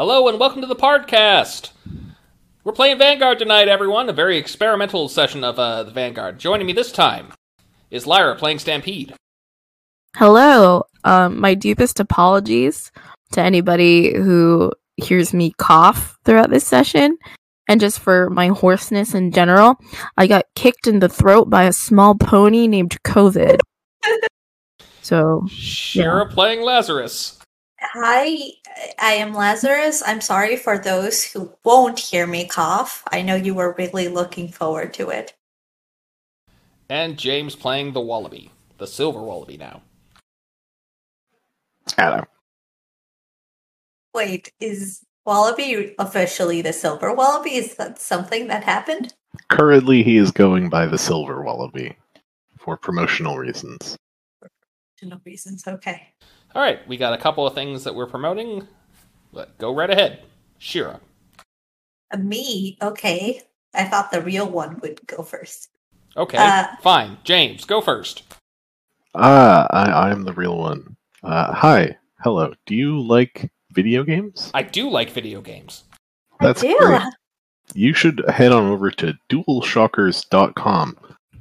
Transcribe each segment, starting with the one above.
Hello and welcome to the podcast. We're playing Vanguard tonight, everyone. A very experimental session of uh, the Vanguard. Joining me this time is Lyra playing Stampede. Hello. Um, my deepest apologies to anybody who hears me cough throughout this session, and just for my hoarseness in general. I got kicked in the throat by a small pony named COVID. so, Shira playing Lazarus. Hi, I am Lazarus. I'm sorry for those who won't hear me cough. I know you were really looking forward to it. And James playing the Wallaby. The Silver Wallaby now. Hello. Wait, is Wallaby officially the Silver Wallaby? Is that something that happened? Currently, he is going by the Silver Wallaby for promotional reasons. Promotional reasons. Okay. All right, we got a couple of things that we're promoting. But go right ahead. Shira. Uh, me? Okay. I thought the real one would go first. Okay, Uh, fine. James, go first. Ah, I, I am the real one. Uh, hi. Hello. Do you like video games? I do like video games. That's I do. great. You should head on over to dualshockers.com.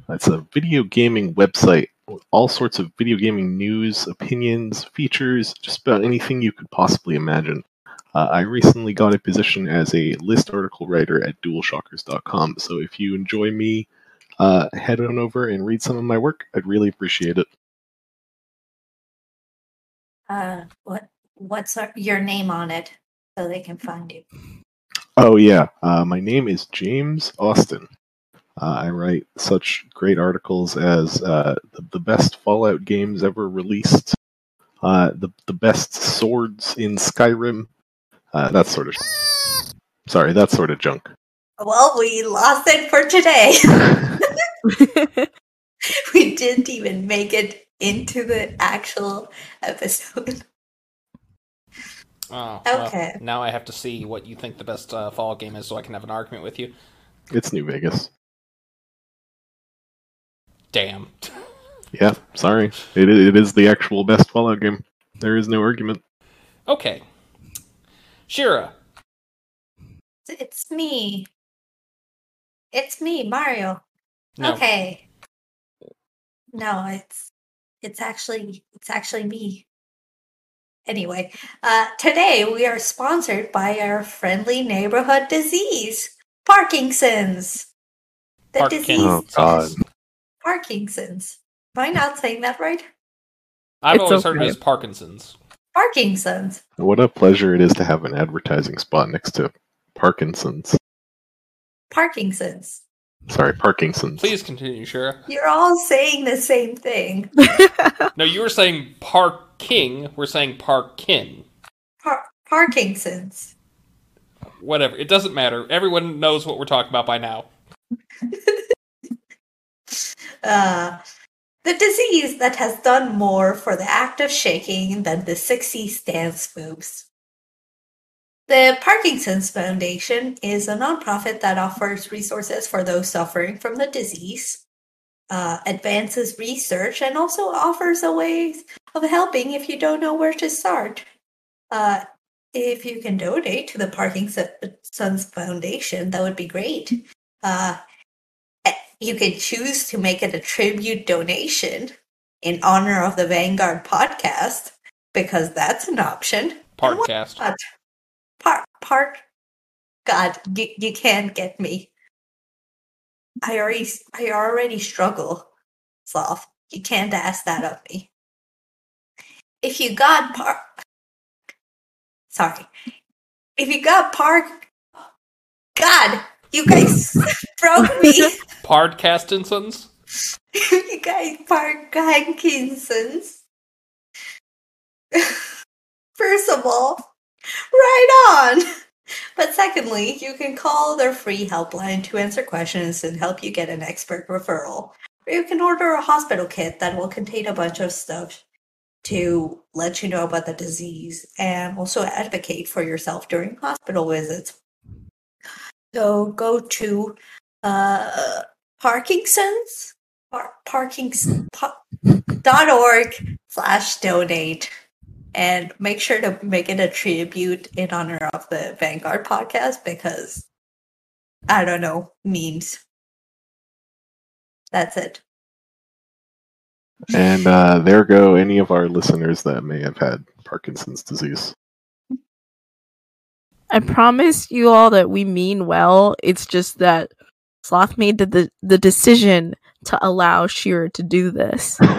That's a video gaming website with all sorts of video gaming news, opinions, features, just about anything you could possibly imagine. Uh, I recently got a position as a list article writer at dualshockers.com, so if you enjoy me, uh, head on over and read some of my work. I'd really appreciate it. Uh, what? What's our, your name on it so they can find you? Oh yeah, uh, my name is James Austin. Uh, I write such great articles as uh, the, the best Fallout games ever released, uh, the the best swords in Skyrim, uh, that sort of. Sorry, that sort of junk. Well, we lost it for today. we didn't even make it into the actual episode. Oh, well, Okay. now I have to see what you think the best uh, Fallout game is so I can have an argument with you. It's New Vegas. Damn. Yeah, sorry, it it is the actual best Fallout game. There is no argument. Okay. Shira. It's me. It's me, Mario. No. Okay. No, it's it's actually it's actually me. Anyway, uh, today we are sponsored by our friendly neighborhood disease, Parkinson's. The Parkinson's. disease, Oh God, Parkinson's. Am I not saying that right? I've It's always heard it as Parkinson's. Parkinson's. what a pleasure it is to have an advertising spot next to Parkinson's. Parkinson's. Sorry, Parkinson's. Please continue, Shira. You're all saying the same thing. No, you were saying Parking. We're saying Parkin. Par- Parkinson's. Whatever. It doesn't matter. Everyone knows what we're talking about by now. Uh, the disease that has done more for the act of shaking than the 60s dance moves. The Parkinson's Foundation is a nonprofit that offers resources for those suffering from the disease, uh, advances research, and also offers a way of helping if you don't know where to start. Uh, if you can donate to the Parkinson's Foundation, that would be great. Uh, you can choose to make it a tribute donation in honor of the Vanguard podcast because that's an option. Podcast. Park, park. God, you, you can't get me. I already, I already struggle, Sloth. You can't ask that of me. If you got park, sorry. If you got park, God, you guys broke me. Podcastinsons? you guys park Hankinsons. First of all, right on. But secondly, you can call their free helpline to answer questions and help you get an expert referral. Or you can order a hospital kit that will contain a bunch of stuff to let you know about the disease and also advocate for yourself during hospital visits. So go to uh, Parkinson's par- org slash donate and make sure to make it a tribute in honor of the Vanguard podcast because I don't know memes. That's it. And uh, there go any of our listeners that may have had Parkinson's disease. I promise you all that we mean well. It's just that Sloth made the the, the decision to allow Shira to do this.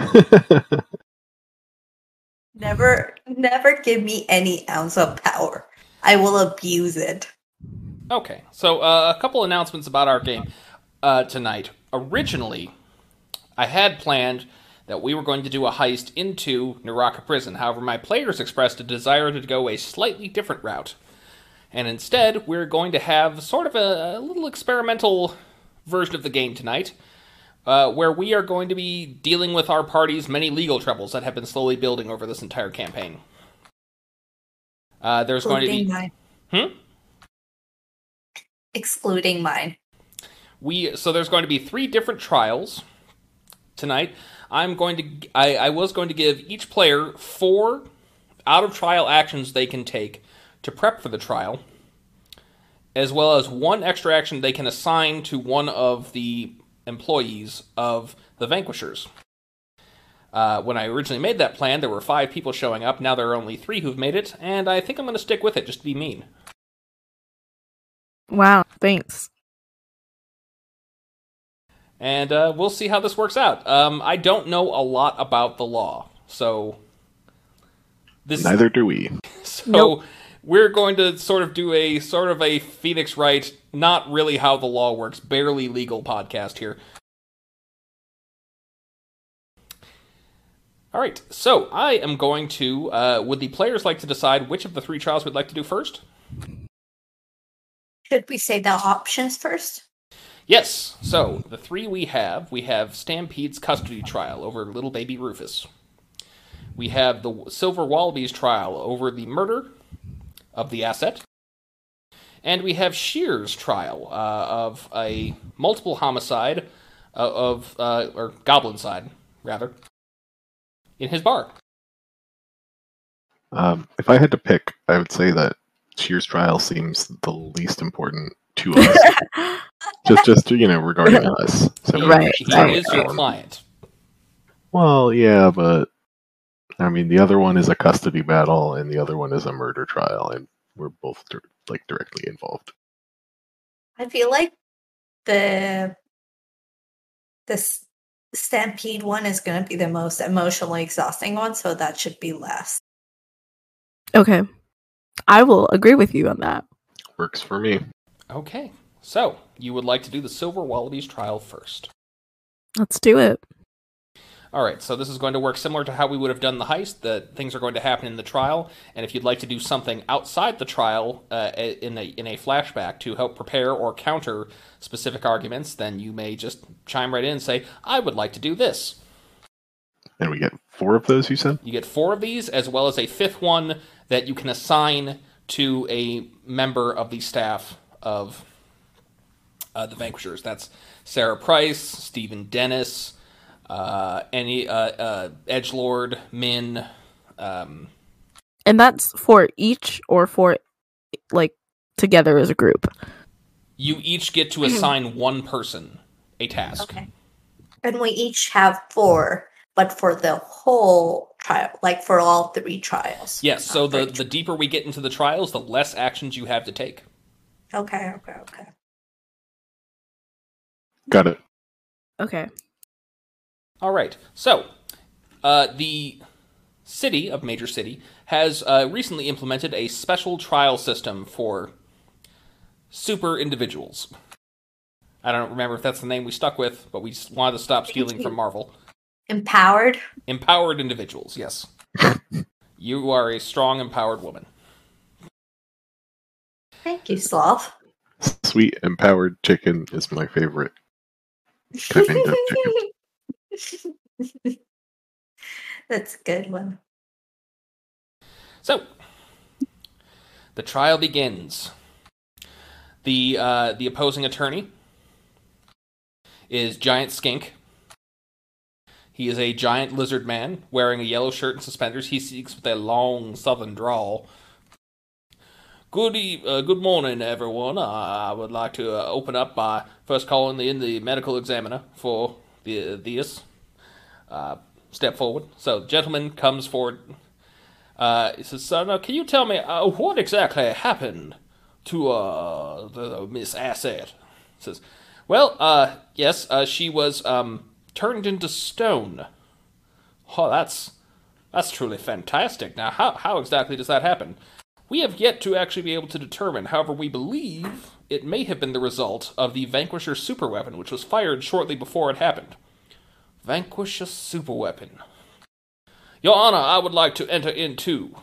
Never, never give me any ounce of power. I will abuse it. Okay, so uh, a couple announcements about our game uh, tonight. Originally, I had planned that we were going to do a heist into Naraka Prison. However, my players expressed a desire to go a slightly different route. And instead, we're going to have sort of a, a little experimental version of the game tonight, uh, where we are going to be dealing with our party's many legal troubles that have been slowly building over this entire campaign. Uh, there's going to be. Excluding mine. Hmm? Excluding mine. we so there's going to be three different trials tonight i'm going to I, I was going to give each player four out of trial actions they can take to prep for the trial as well as one extra action they can assign to one of the employees of the vanquishers uh, when i originally made that plan there were five people showing up now there are only three who've made it and i think i'm going to stick with it just to be mean Wow, thanks. and uh, we'll see how this works out. Um, I don't know a lot about the law, so this Neither do we. so Nope. We're going to sort of do a sort of a Phoenix Wright, not really how the law works, barely legal podcast here. All right, so I am going to. Uh, would the players like to decide which of the three trials we'd like to do first? Should we say the options first? Yes. So the three we have, we have Stampede's custody trial over little baby Rufus. We have the Silver Wallabies trial over the murder of the asset. And we have Shear's trial uh, of a multiple homicide uh, of, uh, or goblincide, rather, in his bar. Um, if I had to pick, I would say that Shear's trial seems the least important to us. just, just you know, regarding us. So Right, he should start right. is your client. Well, yeah, but I mean, the other one is a custody battle, and the other one is a murder trial, and we're both dir- like directly involved. I feel like the this stampede one is going to be the most emotionally exhausting one, so that should be less. Okay. I will agree with you on that. Works for me. Okay. So, you would like to do the Silver Wallabies trial first. Let's do it. All right, so this is going to work similar to how we would have done the heist. The things are going to happen in the trial, and if you'd like to do something outside the trial uh, in a in a flashback to help prepare or counter specific arguments, then you may just chime right in and say, "I would like to do this." And we get four of those, you said? You get four of these, as well as a fifth one that you can assign to a member of the staff of uh, the Vanquishers. That's Sarah Price, Stephen Dennis, uh, any uh, uh, Edge Lord, Min. Um, And that's for each or for like together as a group. you each get to assign one person a task. Okay. And we each have four, but for the whole trial, like for all three trials. Yes. So the the deeper we get into the trials, the less actions you have to take. Okay, okay, okay. Got it. Okay. All right. So, uh, the city of Major City has uh, recently implemented a special trial system for super individuals. I don't remember if that's the name we stuck with, but we just wanted to stop stealing from Marvel. Empowered. Empowered individuals, yes. you are a strong, empowered woman. Thank you, Sloth. Sweet empowered chicken is my favorite kind of chicken. That's a good one. So, the trial begins. The uh, the opposing attorney is Giant Skink. He is a giant lizard man wearing a yellow shirt and suspenders. He speaks with a long southern drawl. Good, e- uh, good morning, everyone. I would like to uh, open up by first calling in the medical examiner for the this. Uh, step forward. So, gentleman comes forward. Uh, he says, "Sir, uh, can you tell me uh, what exactly happened to uh, the, Miss Asset?" Says, "Well, uh, yes, uh, she was um, turned into stone." Oh, that's that's truly fantastic. Now, how how exactly does that happen? We have yet to actually be able to determine. However, we believe it may have been the result of the Vanquisher superweapon, which was fired shortly before it happened. Vanquisher superweapon. Your Honor, I would like to enter into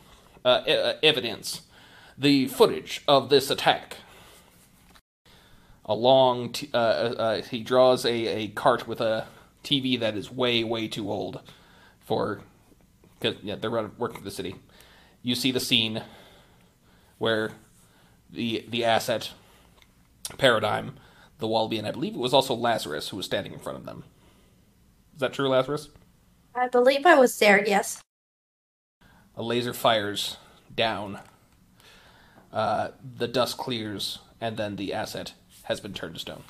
uh, e- uh, evidence the footage of this attack. A long, t- uh, uh, uh, he draws a, a cart with a TV that is way, way too old for, because yeah, they're working for the city. You see the scene where the the asset paradigm, the Wallaby, and I believe it was also Lazarus who was standing in front of them. Is that true, Lazarus? I believe I was there, yes. A laser fires down. Uh, the dust clears, and then the asset has been turned to stone.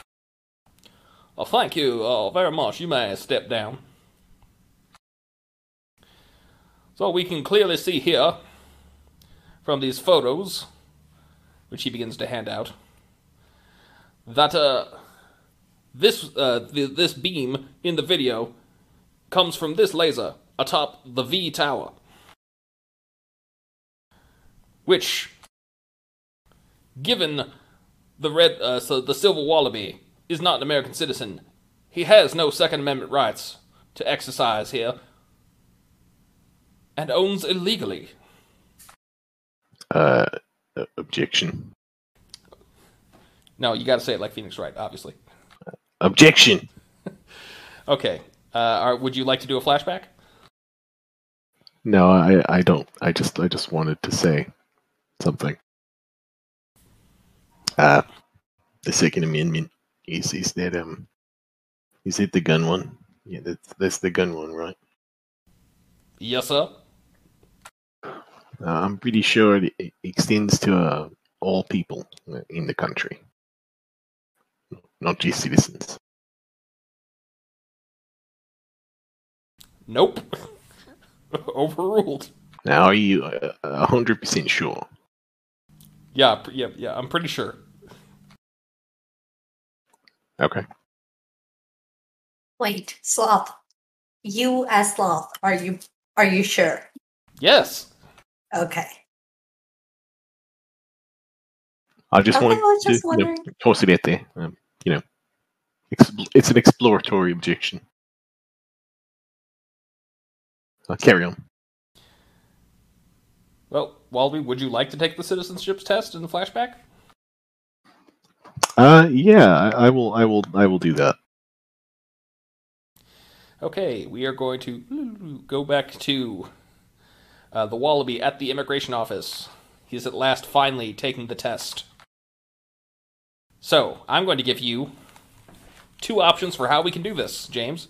Well, thank you uh, very much. You may step down. So we can clearly see here from these photos, which he begins to hand out, that uh, this uh, th- this beam in the video comes from this laser atop the V tower, which, given the red, uh, so the silver wallaby is not an American citizen, he has no Second Amendment rights to exercise here, and owns illegally. Uh, objection. No, you got to say it like Phoenix Wright, obviously. Objection. Okay. Uh, are, would you like to do a flashback? No, I, I don't. I just, I just wanted to say something. Uh, the Second Amendment is is that um, is it the gun one? Yeah, that's that's the gun one, right? Yes, sir. Uh, I'm pretty sure it extends to uh, all people in the country, not just citizens. Nope. Overruled. Now, are you uh, a hundred percent sure? Yeah, yeah, yeah. I'm pretty sure. Okay. Wait, Sloth. You as Sloth, are you are you sure? Yes. Okay. I just Okay, wanted I was to just you know, wondering. toss it out there. Um, you know, it's an exploratory objection. I'll carry on. Well, Walby, would you like to take the citizenships test in the flashback? Uh, yeah, I, I will. I will. I will do that. Okay, we are going to go back to uh, the Wallaby at the immigration office. He's at last finally taking the test. So, I'm going to give you two options for how we can do this, James.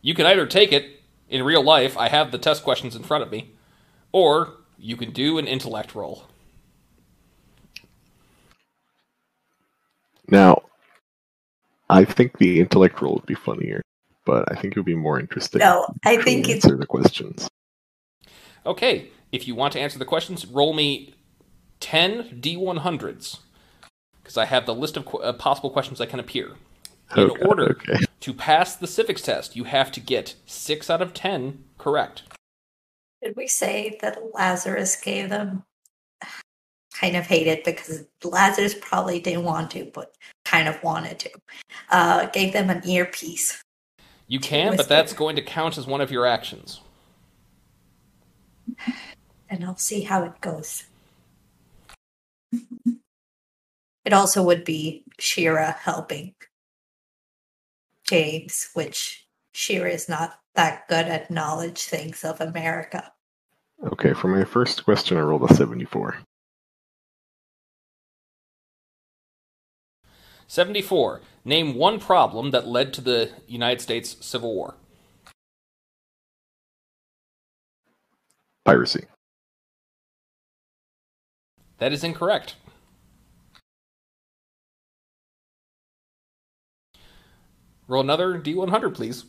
You can either take it in real life, I have the test questions in front of me, or you can do an intellect roll. Now, I think the intellect roll would be funnier, but I think it would be more interesting. No, I to think it's answer the questions. Okay, if you want to answer the questions, roll me 10 D100s. Because I have the list of qu- uh, possible questions that can appear. In Okay, order okay. to pass the civics test, you have to get 6 out of 10 correct. Did we say that Lazarus gave them? Kind of hated because Lazarus probably didn't want to, but kind of wanted to. Uh, gave them an earpiece. You can, but that's going to count as one of your actions. and I'll see how it goes. It also would be Shira helping James, which Shira is not that good at knowledge things of America. Okay, for my first question, I rolled a 74. 74. Name one problem that led to the United States Civil War. Piracy. That is incorrect. Roll another D100, please.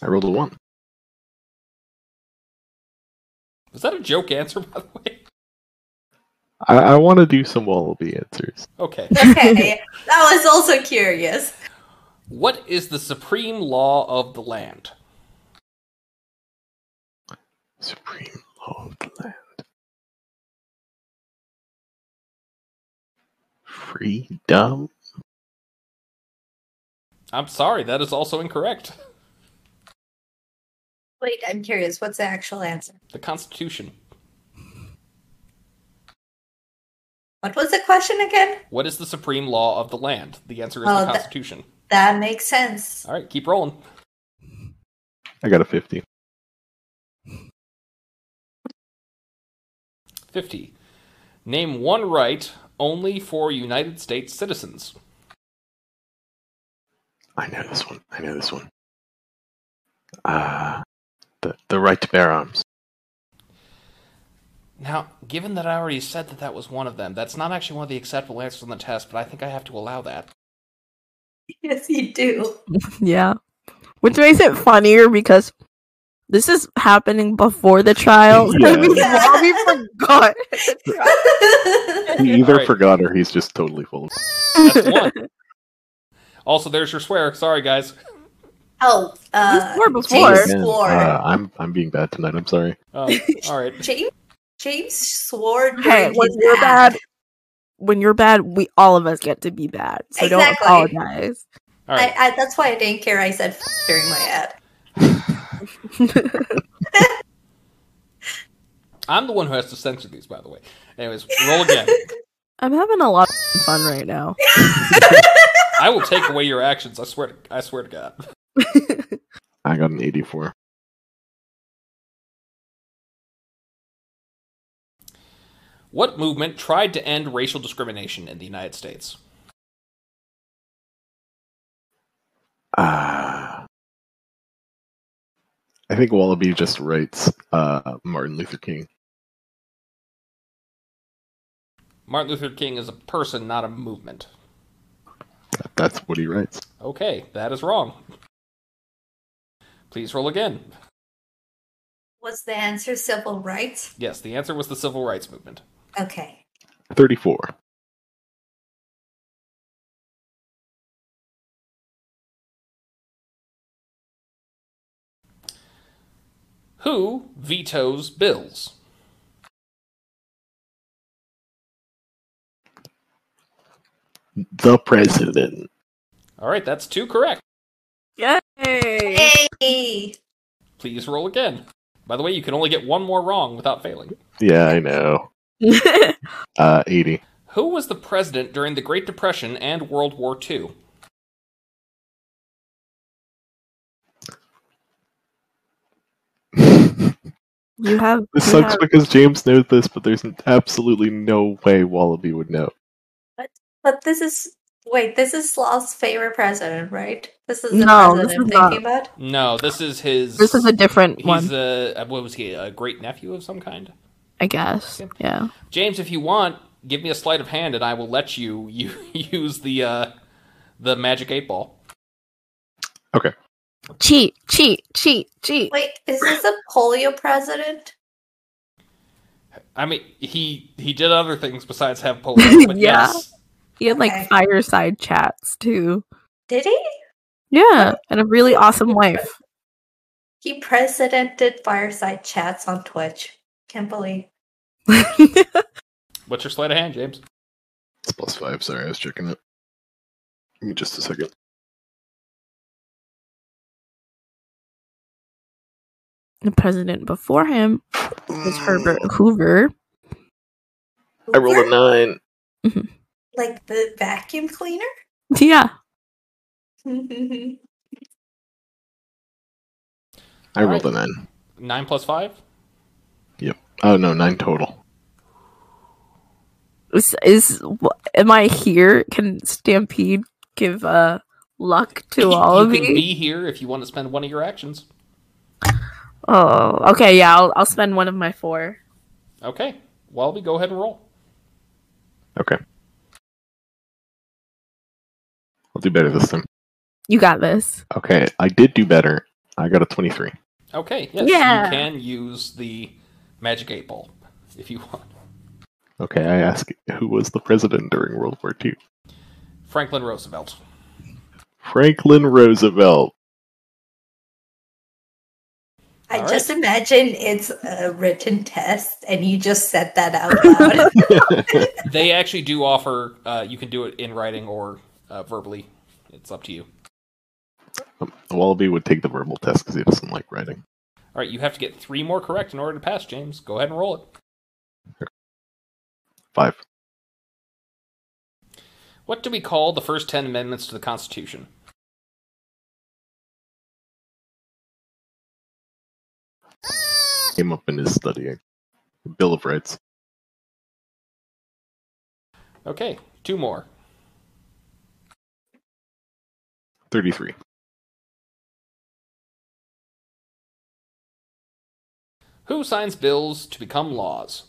I rolled a one. Was that a joke answer, by the way? I, I want to do some Wallaby answers. Okay. Okay, that was also curious. What is the supreme law of the land? Supreme law of the land. Freedom. I'm sorry, that is also incorrect. Wait, I'm curious. What's the actual answer? The Constitution. What was the question again? What is the supreme law of the land? The answer is Oh, the that- Constitution. That makes sense. All right, keep rolling. I got a 50. 50. Name one right only for United States citizens. I know this one. I know this one. Uh, the, the right to bear arms. Now, given that I already said that that was one of them, that's not actually one of the acceptable answers on the test, but I think I have to allow that. Yes, you do. yeah. Which makes it funnier because this is happening before the trial. Yeah. we Bobby forgot. He either Alright. forgot or he's just totally full of That's one. Also, there's your swear. Sorry, guys. oh, uh, You swore before. James swore. uh, I'm I'm being bad tonight. I'm sorry. Uh, all right. James, James swore Hey, when you're act. bad, when you're bad, we all of us get to be bad. So Exactly. don't apologize. All right. I, I, that's why I didn't care. I said during my ad. I'm the one who has to censor these, by the way. Anyways, roll again. I'm having a lot of fun right now. I will take away your actions. I swear. To, I swear to God. I got an 84. What movement tried to end racial discrimination in the United States? Uh, I think Wallaby just writes uh, Martin Luther King. Martin Luther King is a person, not a movement. That's what he writes. Okay, that is wrong. Please roll again. Was the answer civil rights? Yes, the answer was the civil rights movement. Okay. 34. Who vetoes bills? The president. All right, that's two correct. Yay! Hey! Please roll again. By the way, you can only get one more wrong without failing. Yeah, I know. Uh, 80. Who was the president during the Great Depression and World War II? you have. This you sucks have- because James knows this, but there's absolutely no way Wallaby would know. But this is wait, this is Sloth's favorite president, right? This is the No, this president is I'm not. thinking about. No, this is his. This is a different He's one, a what was he? A great nephew of some kind. I guess. Yeah. James, if you want, give me a sleight of hand, and I will let you you use the uh, the magic eight ball. Okay. Cheat, cheat, cheat, cheat. Wait, is this a polio president? I mean, he he did other things besides have polio. But Yeah. yes, He had like fireside chats too. Did he? Yeah, and a really awesome wife. He presidented fireside chats on Twitch. Can't believe. what's your sleight of hand, James? It's plus 5. Sorry, I was checking it. Give me just a second. the president before him was Herbert mm. Hoover. I rolled a 9. Mm-hmm. Like the vacuum cleaner? Yeah. I rolled a 9. Nine plus five. Yep. Oh, no, 9 total. Is, is am I here? Can Stampede give uh luck to all you of can you? be here if you want to spend one of your actions. Oh, okay. Yeah, I'll I'll spend one of my four. Okay. Wallaby, go ahead and roll. Okay. I'll do better this time. You got this. Okay, I did do better. I got a 23. Okay, yes, Yeah. you can use the magic eight ball if you want. Okay, I ask who was the president during World War II? Franklin Roosevelt. Franklin Roosevelt. I All just imagine it's a written test and you just said that out loud. They actually do offer. Uh, you can do it in writing or uh, verbally. It's up to you. Wallaby would take the verbal test because he doesn't like writing. All right, you have to get three more correct in order to pass, James. Go ahead and roll it. Five. What do we call the first ten amendments to the Constitution? Came up in his study. Bill of Rights. Okay, two more. 33. Who signs bills to become laws?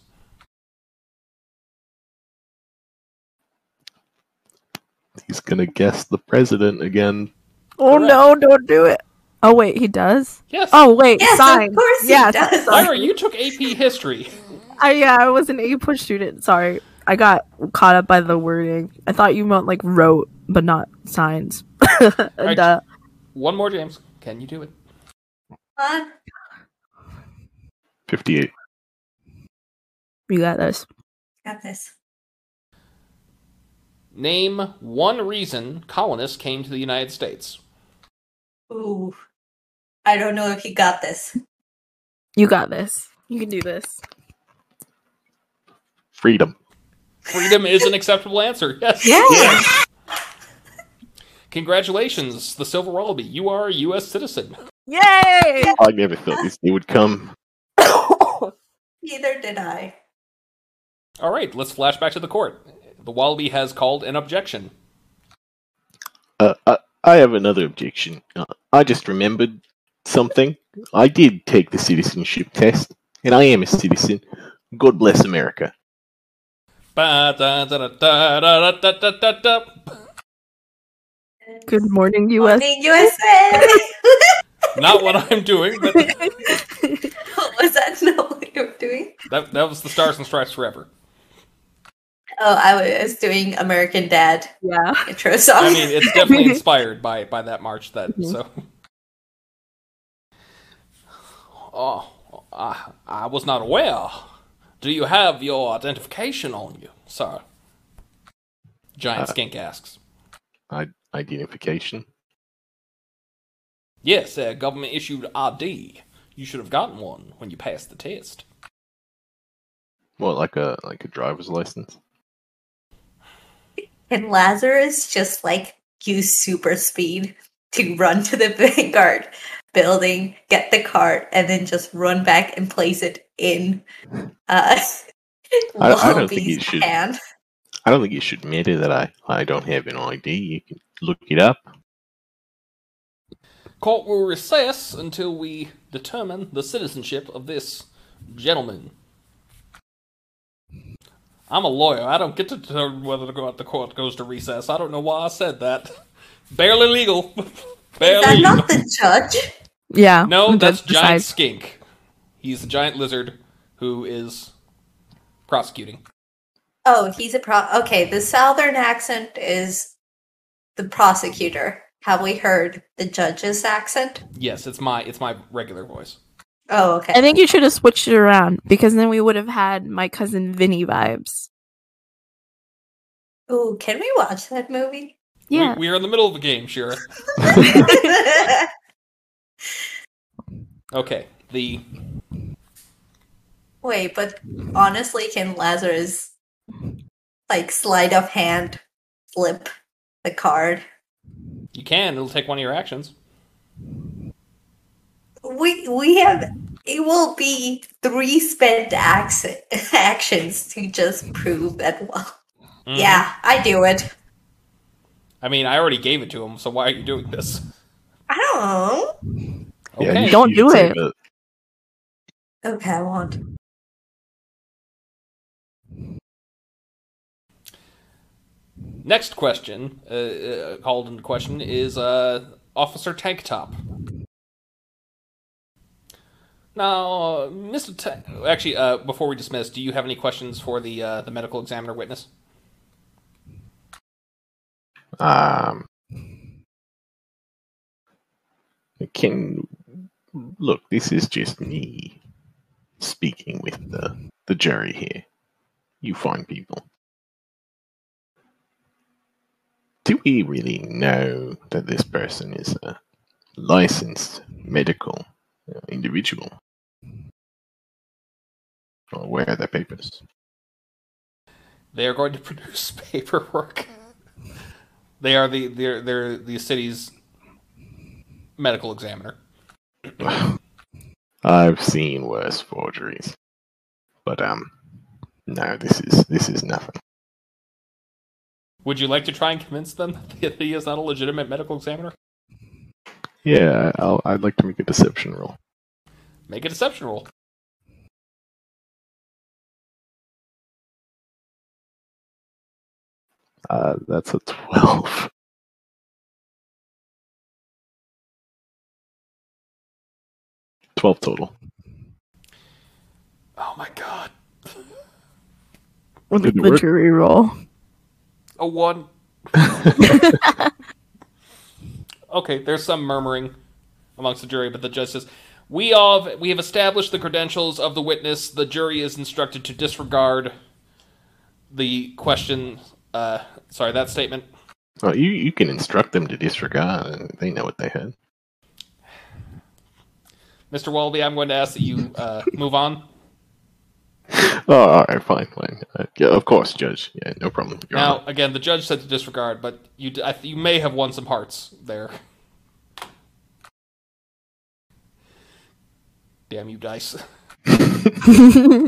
He's gonna guess the president again. Oh Correct. no! Don't do it. Oh wait, he does. Yes. Oh wait, yes, sign. of course yes. he Yes, does. sorry. Lyra, you took AP History. I yeah, I was an APUSH student. Sorry, I got caught up by the wording. I thought you meant like wrote, but not signs. Right. Duh. One more, James. Can you do it? Come on. 58. You got this. Got this. Name one reason colonists came to the United States. Ooh. I don't know if you got this. You got this. You can do this. Freedom. Freedom is an acceptable answer. Yes. Yeah. Congratulations, the Silver Wallaby. You are a U.S. citizen. Yay! I never thought this day would come. Neither did I. All right, let's flash back to the court. The Wallaby has called an objection. Uh, I, I have another objection. Uh, I just remembered something. I did take the citizenship test, and I am a citizen. God bless America. Good morning, US. Morning, USA! Not what I'm doing, but what was that not what you were doing? that, that was the Stars and Stripes Forever. Oh, I was doing American Dad yeah. intro song. I mean, it's definitely inspired by by that march. That Mhm. so. Oh, I, I was not aware. Do you have your identification on you, sir? Giant Uh, skink asks. I, identification. Yes, a government issued ID. You should have gotten one when you passed the test. What, like a like a driver's license? and Lazarus just like use super speed to run to the Vanguard building, get the card, and then just run back and place it in uh I- I don't think Wallaby's you should. hand. I don't think you should matter that I, I don't have an ID. You can look it up. Court will recess until we determine the citizenship of this gentleman. I'm a lawyer. I don't get to determine whether to go out the court goes to recess. I don't know why I said that. Barely legal. Is Barely that legal. not the judge? Yeah. No, that's Giant decides. Skink. He's the giant lizard who is prosecuting. Oh, he's a pro. Okay, the southern accent is the prosecutor. Have we heard the judge's accent? Yes, it's my it's my regular voice. Oh, okay. I think you should have switched it around because then we would have had my cousin Vinny vibes. Ooh, can we watch that movie? Yeah. We, we are in the middle of a game, Shira. Okay. The Wait, but honestly, can Lazarus like sleight of hand flip the card? you can. It'll take one of your actions. We we have it will be three spent ac- actions to just prove that. Well, Mhm. yeah, I do it. I mean, I already gave it to him, so why are you doing this? I don't know. Yeah, Okay. you- Don't you do should it. Okay, I won't. Next question, uh, uh, called into question, is uh, Officer Tank Top. Now, uh, Mr. Ta- actually, uh, before we dismiss, do you have any questions for the uh, the medical examiner witness? Um, can look. This is just me speaking with the the jury here. You fine people. Do we really know that this person is a licensed medical uh, individual? Or where are their papers? They are going to produce paperwork. they are the they're they're the city's medical examiner. I've seen worse forgeries, but um, no, this is this is nothing. Would you like to try and convince them that he is not a legitimate medical examiner? Yeah, I'll, I'd like to make a deception roll. Make a deception roll. Uh, that's a twelve. Twelve total. Oh my god. With Did it the work? jury roll. A one. okay, there's some murmuring amongst the jury, but the judge says, "We all have, we have established the credentials of the witness. The jury is instructed to disregard the question. Uh, sorry, that statement. Oh, you you can instruct them to disregard. They know what they had. Mr. Wallaby, I'm going to ask that you uh, move on. Oh, all right, fine, fine. Uh, yeah, of course, Judge. Yeah, no problem. Your Now, Honor. again, the judge said to disregard, but you d- I, th- you may have won some hearts there. Damn you, dice.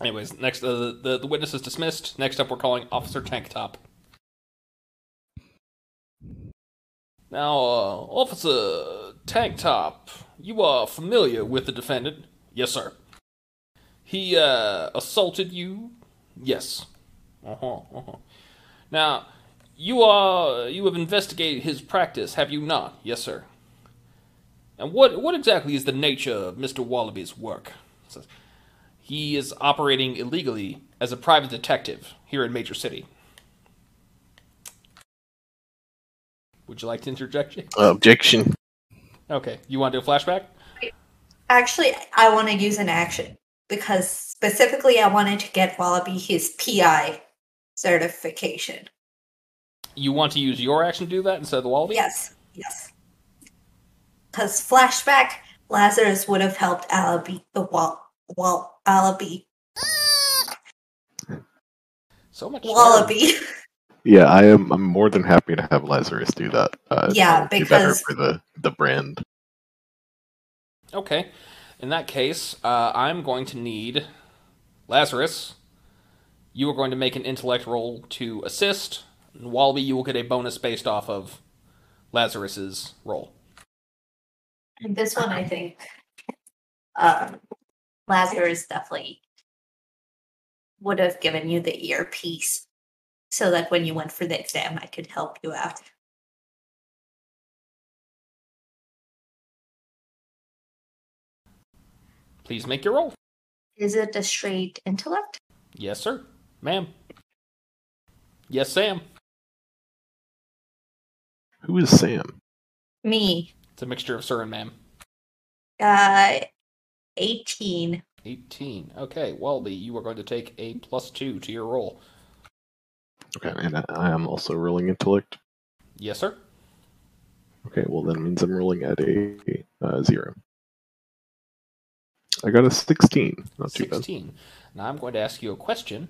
Anyways, next uh, the, the the witness is dismissed. Next up, we're calling Officer Tank Top. Now, uh, Officer Tank Top, you are familiar with the defendant? Yes, sir. He uh, assaulted you? Yes. Uh huh. Uh huh. Now, you are you have investigated his practice, have you not? Yes, sir. And what what exactly is the nature of Mr. Wallaby's work? Says, He is operating illegally as a private detective here in Major City. Would you like to interject? Objection. Okay, you want to do a flashback? Actually, I want to use an action because specifically I wanted to get Wallaby his PI certification. You want to use your action to do that instead of the Wallaby? Yes, yes. Because flashback, Lazarus would have helped Alibi the wall, wall, Alibi, So much. Wallaby. Yeah, I am. I'm more than happy to have Lazarus do that. Uh, Yeah, it'll be better for the the brand. Okay. In that case, uh, I'm going to need Lazarus. You are going to make an intellect roll to assist. And Wallaby, you will get a bonus based off of Lazarus's roll. And this one, I think, um, Lazarus definitely would have given you the earpiece so that when you went for the exam, I could help you out. Please make your roll. Is it a straight intellect? Yes, sir. Ma'am. Yes, Sam. Who is Sam? Me. It's a mixture of sir and ma'am. Uh, 18. 18. Okay, Wallaby, you are going to take a plus two to your roll. Okay, and I, I am also rolling intellect. Yes, sir. Okay, well that means I'm rolling at a uh, zero. I got a sixteen. Not too bad. 16. Now I'm going to ask you a question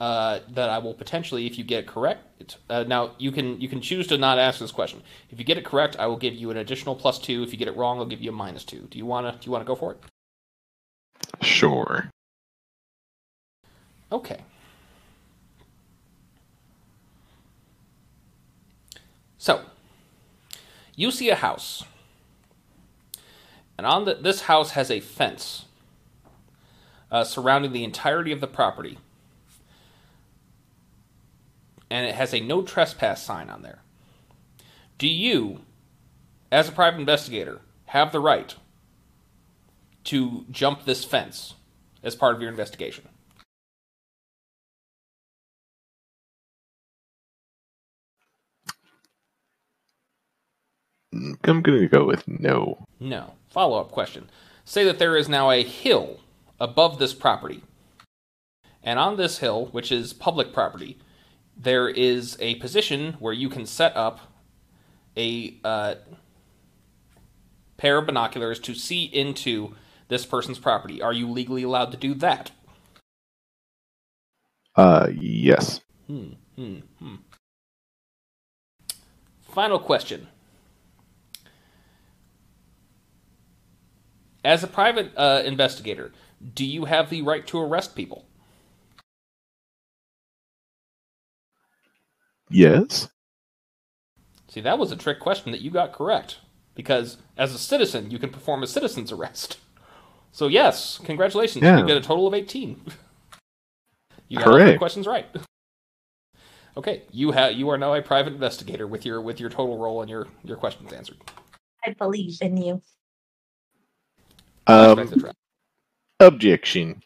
uh, that I will potentially, if you get it correct. Uh, now you can you can choose to not ask this question. If you get it correct, I will give you an additional plus two. If you get it wrong, I'll give you a minus two. Do you wanna do you wanna go for it? Sure. Okay. So, you see a house. And on the, this house has a fence uh, surrounding the entirety of the property. And it has a no trespass sign on there. Do you, as a private investigator, have the right to jump this fence as part of your investigation? I'm going to go with no. No. Follow up question. Say that there is now a hill above this property. And on this hill, which is public property, there is a position where you can set up a uh, pair of binoculars to see into this person's property. Are you legally allowed to do that? Uh, yes. Hmm, hmm, hmm. Final question. As a private uh, investigator, do you have the right to arrest people? Yes. See, that was a trick question that you got correct. Because as a citizen, you can perform a citizen's arrest. So, yes, congratulations. Yeah. You get a total of 18. you got all three Hooray. questions right. Okay, you have you are now a private investigator with your with your total role and your your questions answered. I believe in you. Um, Flashback to trap. objection.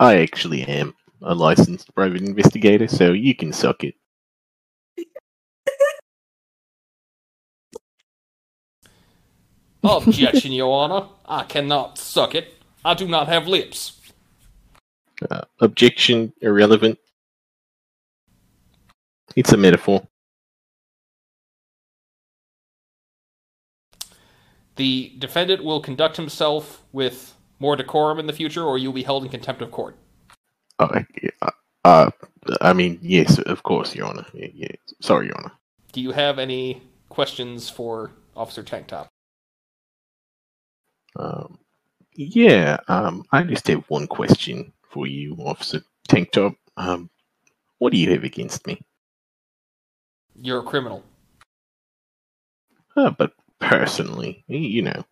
I actually am a licensed private investigator, so you can suck it. Objection, Your Honor. I cannot suck it. I do not have lips. Uh, objection, irrelevant. It's a metaphor. The defendant will conduct himself with more decorum in the future, or you'll be held in contempt of court. Uh, uh, I mean, yes, of course, Your Honor. Yeah, yeah. Sorry, Your Honor. Do you have any questions for Officer Tank Top? Um, yeah, um, I just have one question for you, Officer Tank Top. Um, what do you have against me? You're a criminal. Uh, but personally, you know,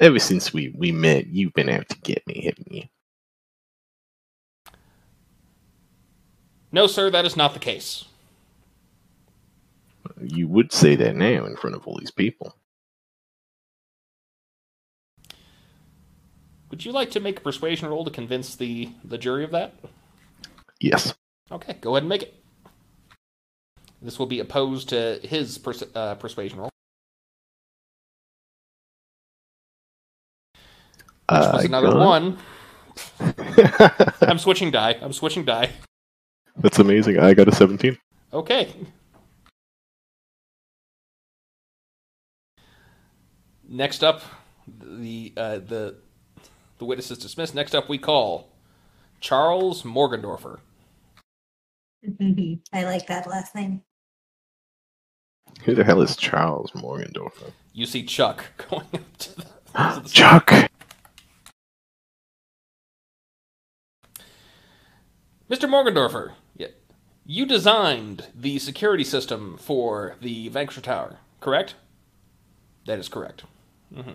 ever since we, we met, you've been out to get me, haven't you? No, sir, that is not the case. You would say that now in front of all these people. Would you like to make a persuasion roll to convince the, the jury of that? Yes. Okay, go ahead and make it. This will be opposed to his pers- uh, persuasion roll, which was another got- one. I'm switching die. I'm switching die. That's amazing. I got a 17. Okay. Next up, the uh, the the witness is dismissed. Next up, we call Charles Morgendorfer. I like that last name. Who the hell is Charles Morgendorfer? You see Chuck going up to the. to the- Chuck! Mr. Morgendorfer, you designed the security system for the Vanquisher Tower, correct? That is correct. hmm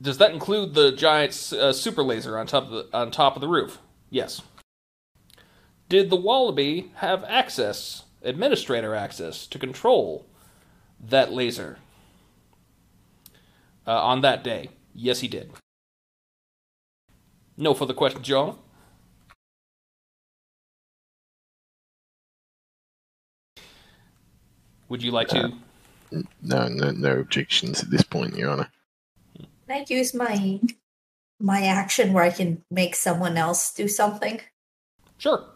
Does that include the giant uh, super laser on top of the, on top of the roof? Yes. Did the Wallaby have access, administrator access, to control that laser uh, on that day? Yes, he did. No further questions, John. Would you like to? No, no, no objections at this point, Your Honor. Can I use my my action where I can make someone else do something? Sure.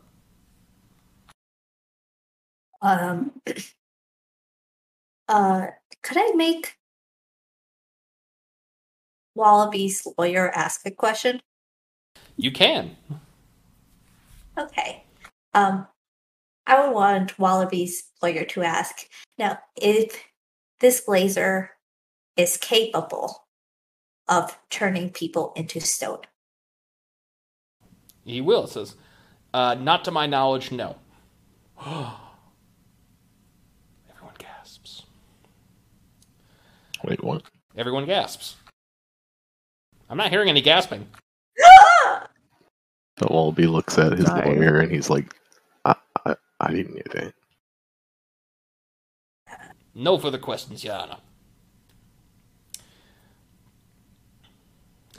Um, uh, could I make Wallaby's lawyer ask a question? You can. Okay. Um, I would want Wallaby's lawyer to ask now if this laser is capable of turning people into stone. He will. It says, uh, not to my knowledge, no. Everyone gasps. Wait, what? Everyone gasps. I'm not hearing any gasping. The Wallaby looks at his little Sorry. mirror and he's like, I, I, I didn't hear that. No further questions, Your Honor.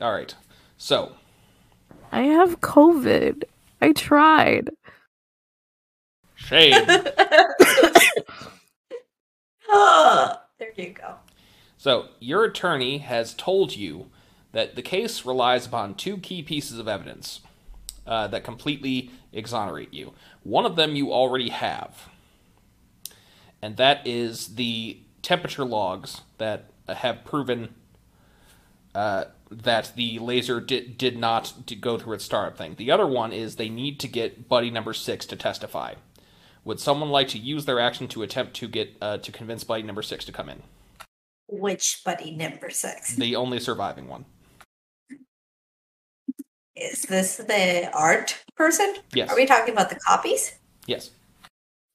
All right. So, I have COVID. I tried. shame. Ah, there you go. so, your attorney has told you that the case relies upon two key pieces of evidence uh, that completely exonerate you. One of them you already have, and that is the temperature logs that have proven uh, that the laser did, did not go through its startup thing. The other one is they need to get buddy number six to testify. Would someone like to use their action to attempt to get uh, to convince buddy number six to come in? Which buddy number six? The only surviving one. Is this the art person? Yes. Are we talking about the copies? Yes.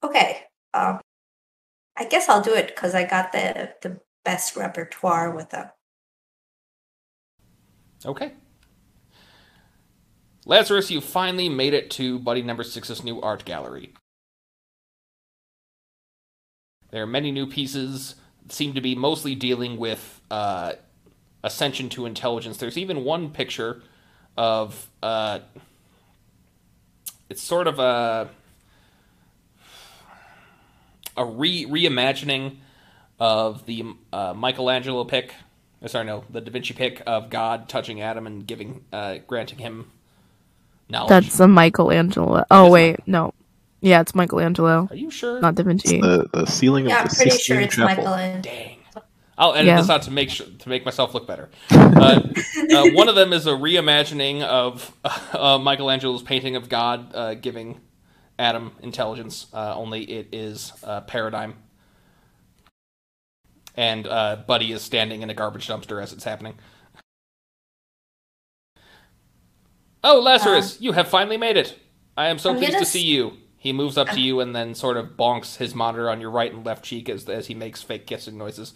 Okay. Um, I guess I'll do it because I got the the best repertoire with them. Okay. Lazarus, you finally made it to Buddy Number Six's new art gallery. There are many new pieces, seem to be mostly dealing with uh, ascension to intelligence. There's even one picture of uh, it's sort of a a re reimagining of the uh, Michelangelo pic. uh, Sorry, no, the Da Vinci pic of God touching Adam and giving, uh, granting him knowledge. That's a Michelangelo. Oh is wait, no. Yeah, it's Michelangelo, Are you sure? not Da Vinci. The the ceiling Yeah, of I'm the pretty Sistine sure it's Chapel. Michael Dang. I'll edit Yeah. this out to make sure to make myself look better. Uh, uh, one of them is a reimagining of uh, Michelangelo's painting of God uh, giving Adam intelligence. Uh, only it is uh, paradigm, and uh, Buddy is standing in a garbage dumpster as it's happening. Oh, Lazarus, you have finally made it. I am so I'm pleased gonna to see you. He moves up to you and then sort of bonks his monitor on your right and left cheek as as he makes fake kissing noises.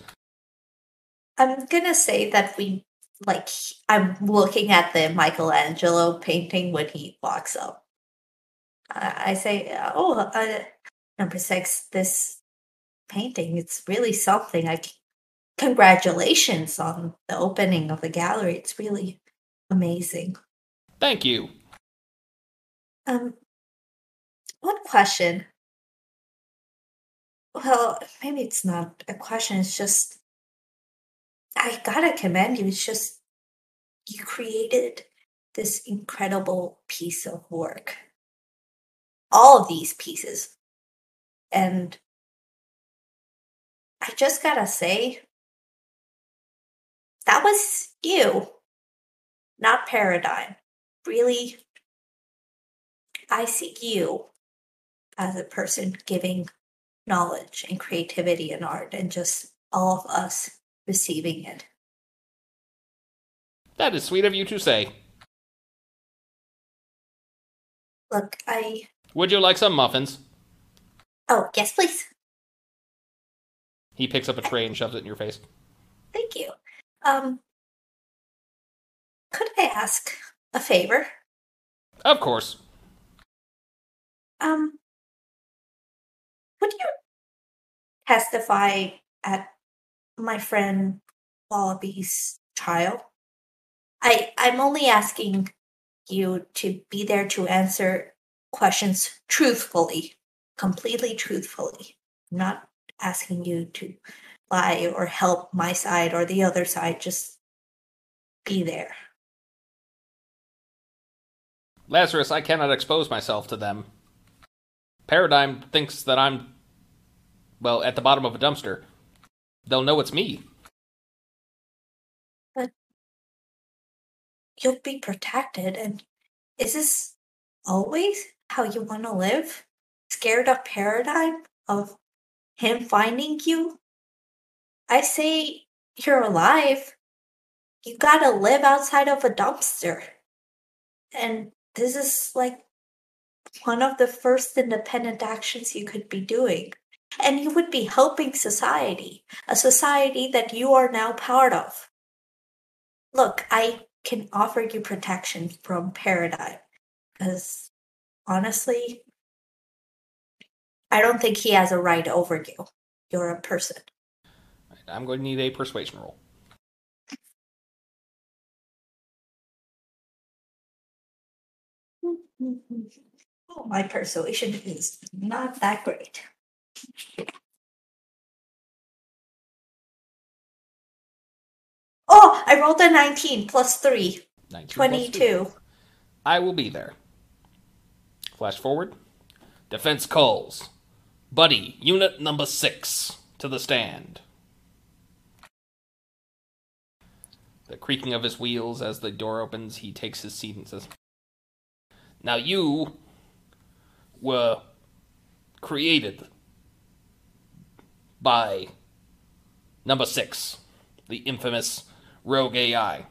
I'm gonna say that we like I'm looking at the Michelangelo painting when he walks up. I I say, "Oh, uh, number six, this painting it's really something. I congratulations on the opening of the gallery. It's really amazing." Thank you. Um, one question. Well, maybe it's not a question. It's just I gotta commend you. It's just you created this incredible piece of work. All of these pieces. And I just gotta say, that was you, not Paradigm. Really, I see you as a person giving knowledge and creativity and art, and just all of us receiving it. That is sweet of you to say. Look, I. Would you like some muffins? Oh, yes, please. He picks up a tray and shoves it in your face. Thank you. Um, could I ask a favor? Of course. Um, would you testify at my friend Wallaby's child. I I'm only asking you to be there to answer questions truthfully, completely truthfully. I'm not asking you to lie or help my side or the other side. Just be there. Lazarus, I cannot expose myself to them. Paradigm thinks that I'm, well, at the bottom of a dumpster. They'll know it's me. But You'll be protected. And is this always how you want to live? Scared of paradigm? Of him finding you? I say you're alive. You gotta live outside of a dumpster. And this is like one of the first independent actions you could be doing. And you would be helping society, a society that you are now part of. Look, I can offer you protection from Paradigm. Because honestly, I don't think he has a right over you. You're a person. I'm going to need a persuasion roll. Oh, my persuasion is not that great. Oh, I rolled a 19 plus 3. 19 plus 22. two. I will be there. Flash forward. Defense calls. Buddy, unit number six, to the stand. The creaking of his wheels as the door opens, he takes his seat and says, Now you were created by number six, the infamous rogue AI.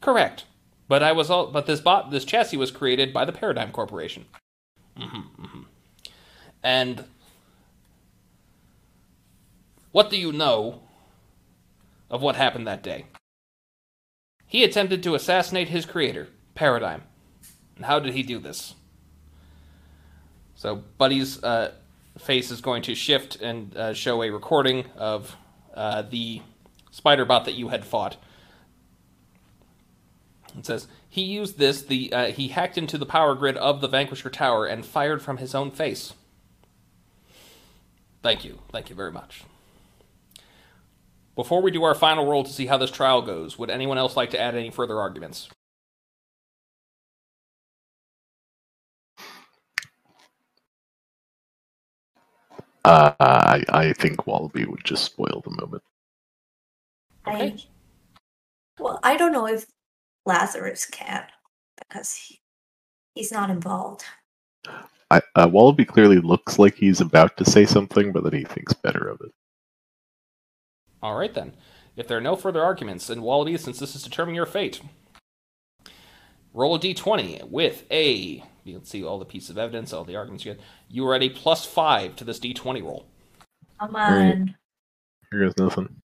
Correct. But I was all, but this bot, this chassis was created by the Paradigm Corporation. hmm hmm And what do you know of what happened that day? He attempted to assassinate his creator, Paradigm. And how did he do this? So Buddy's uh, face is going to shift and uh, show a recording of uh, the spider bot that you had fought. It says he used this. The uh, he hacked into the power grid of the Vanquisher Tower and fired from his own face. Thank you, thank you very much. Before we do our final roll to see how this trial goes, would anyone else like to add any further arguments? Uh, I, I think Wallaby would just spoil the moment. Okay. I, well, I don't know if Lazarus can because he, he's not involved. I, uh, Wallaby clearly looks like he's about to say something, but then he thinks better of it. All right then. If there are no further arguments, then Wallaby, since this is determining your fate, roll a d20 with a. You can see all the pieces of evidence, all the arguments you had. You are at a plus five to this d20 roll. Come Right. on. Here goes nothing.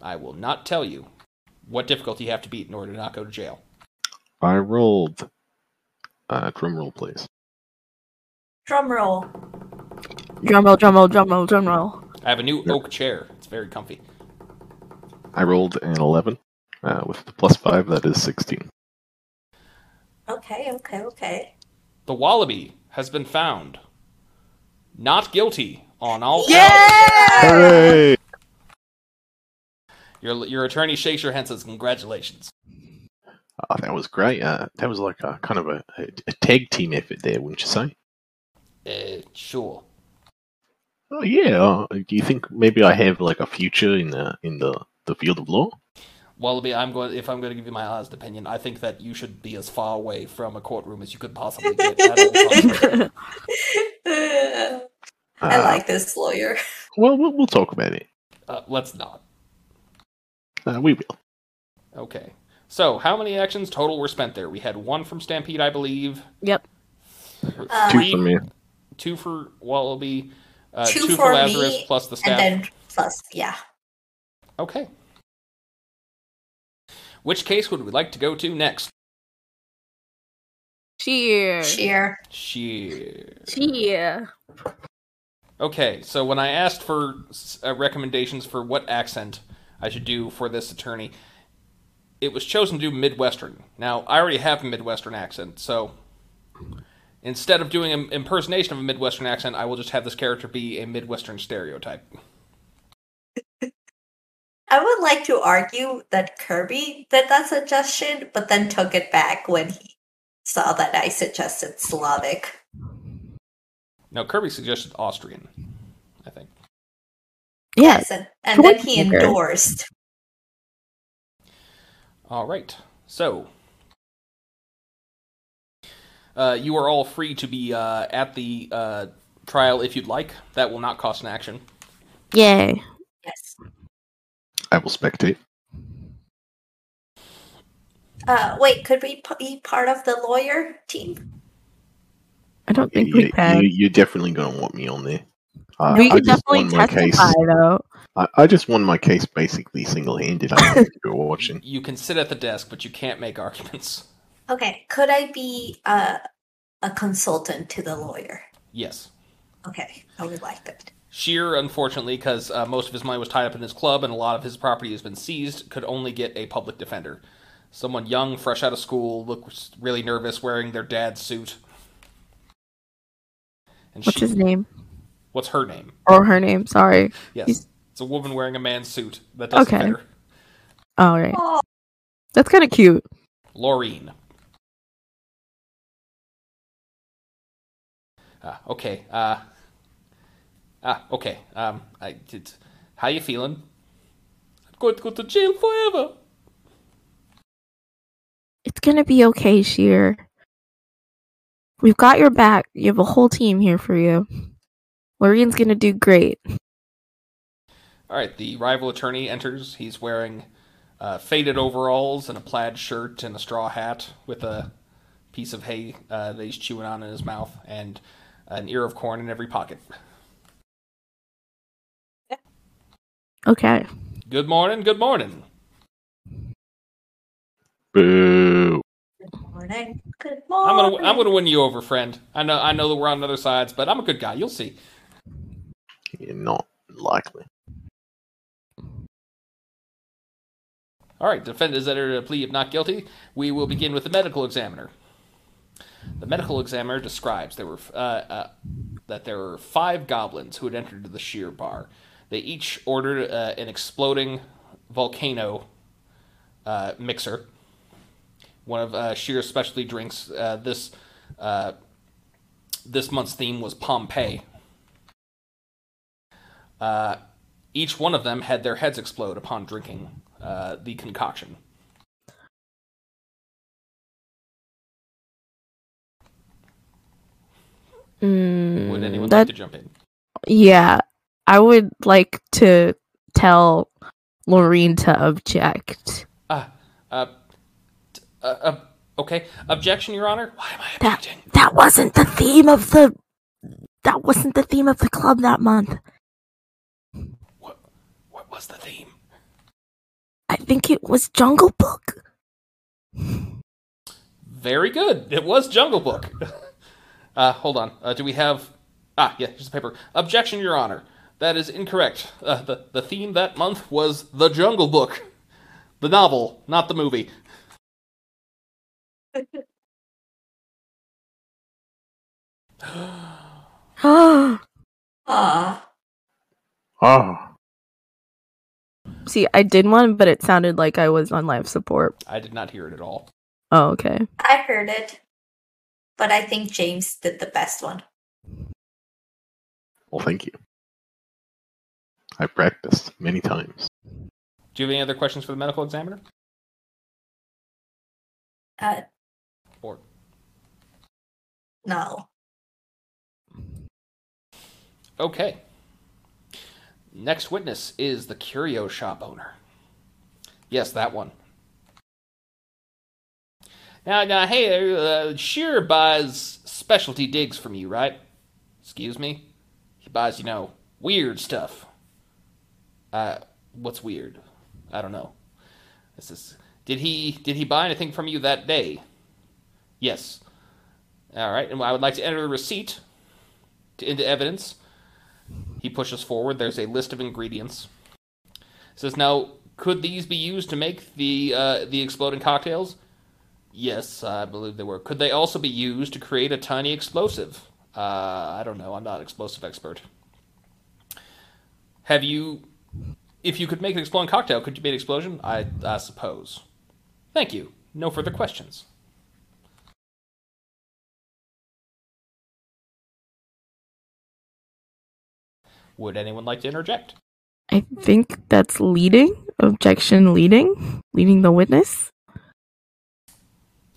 I will not tell you what difficulty you have to beat in order to not go to jail. I rolled. Uh, drum roll, please. Drum roll drum roll. Drum roll. drumroll, drumroll. I have a new Yep. oak chair. It's very comfy. I rolled an 11. Uh, with the plus 5, that is 16. Okay, okay, okay. The Wallaby has been found not guilty on all counts. Your your attorney shakes your hand says, "Congratulations." Oh, that was great. Uh, that was like a kind of a, a, a tag team effort there, wouldn't you say? Uh, sure. Oh yeah. Uh, do you think maybe I have like a future in the in the, the field of law? Wallaby, I'm going. If I'm going to give you my honest opinion, I think that you should be as far away from a courtroom as you could possibly get. at. I Uh, like this lawyer. Well, we'll, we'll talk about it. uh, let's not. Uh, we will. Okay. So, how many actions total were spent there? We had one from Stampede, I believe. Yep. Uh, Two for me. two for Wallaby, uh, Two two, for for Lazarus me, plus the And staff. then plus, yeah. Okay. Which case would we like to go to next? Cheer. Sheer. Cheer. Cheer. Okay, so when I asked for uh, recommendations for what accent I should do for this attorney, it was chosen to do Midwestern. Now, I already have a Midwestern accent, so instead of doing an impersonation of a Midwestern accent, I will just have this character be a Midwestern stereotype. I would like to argue that Kirby did that suggestion, but then took it back when he saw that I suggested Slavic. No, Kirby suggested Austrian, I think. Yeah. Yes, and, and then he endorsed. All right. So, uh, you are all free to be uh, at the uh, trial if you'd like. That will not cost an action. Yay. Yes. I will spectate. Uh, wait, could we p- be part of the lawyer team? I don't think You, we can. you, you're definitely going to want me on there. Uh, we I could just definitely won my case. testify though. I, I just won my case basically single handed. I don't you were watching. You can sit at the desk, but you can't make arguments. Okay, could I be a a consultant to the lawyer? Yes. Okay, I would like that. Sheer, unfortunately, because uh, most of his money was tied up in his club and a lot of his property has been seized, could only get a public defender. Someone young, fresh out of school, looks really nervous, wearing their dad's suit. And What's she, his name What's her name? or her name? Sorry. Yes, He's- it's a woman wearing a man's suit. That doesn't Okay. fit her. All right, Oh, that's kind of cute. Laureen. Ah, okay. Uh, ah, okay. Um, I did. How you feeling? I'm going to go to jail forever. It's gonna be okay, Sheer. We've got your back. You have a whole team here for you. Lorraine's gonna do great. All right. The rival attorney enters. He's wearing uh, faded overalls and a plaid shirt and a straw hat with a piece of hay uh, that he's chewing on in his mouth and an ear of corn in every pocket. Okay. Good morning. Good morning. Boo. good morning. Good I'm morning. gonna I'm gonna win you over, friend. I know I know that we're on other sides, but I'm a good guy. You'll see. You're not likely. All right, defendant has entered a plea of not guilty. We will begin with the medical examiner. The medical examiner describes there were uh, uh, that there were five goblins who had entered the sheer bar. They each ordered uh, an exploding volcano uh, mixer, one of uh, Shear's specialty drinks. Uh, this uh, this month's theme was Pompeii. Uh, each one of them had their heads explode upon drinking uh, the concoction. Mm, Would anyone that like to jump in? yeah, I would like to tell Lorraine to object. Uh, uh, t- uh, uh, okay. Objection, Your Honor. Why am I That objecting? that wasn't the theme of the that wasn't the theme of the club that month. What, what was the theme? I think it was Jungle Book. Very good. It was Jungle Book. uh, hold on. Uh, do we have? Ah, yeah. Here's the paper. Objection, Your Honor. That is incorrect. Uh, the the theme that month was the Jungle Book, the novel, not the movie. Ah, Ah, See, I did one, but it sounded like I was on life support. I did not hear it at all. Oh, okay. I heard it, but I think James did the best one. well, thank you. I practiced many times. Do you have any other questions for the medical examiner? Uh, Or no. Okay. Next witness is the curio shop owner. Yes, that one. Now, now, hey, uh, Shear buys specialty digs from you, right? Excuse me? He buys, you know, weird stuff. Uh, what's weird? I don't know. This is. Did he did he buy anything from you that day? Yes. All right, and I would like to enter the receipt to, into evidence. He pushes forward. There's a list of ingredients. says, "Now, could these be used to make the uh, the exploding cocktails?" Yes, I believe they were. Could they also be used to create a tiny explosive? Uh, I don't know. I'm not an explosive expert. Have you? If you could make an exploding cocktail, could you make an explosion? I, I suppose. Thank you. No further questions. Would anyone like to interject? I think that's leading. Objection leading. Leading the witness.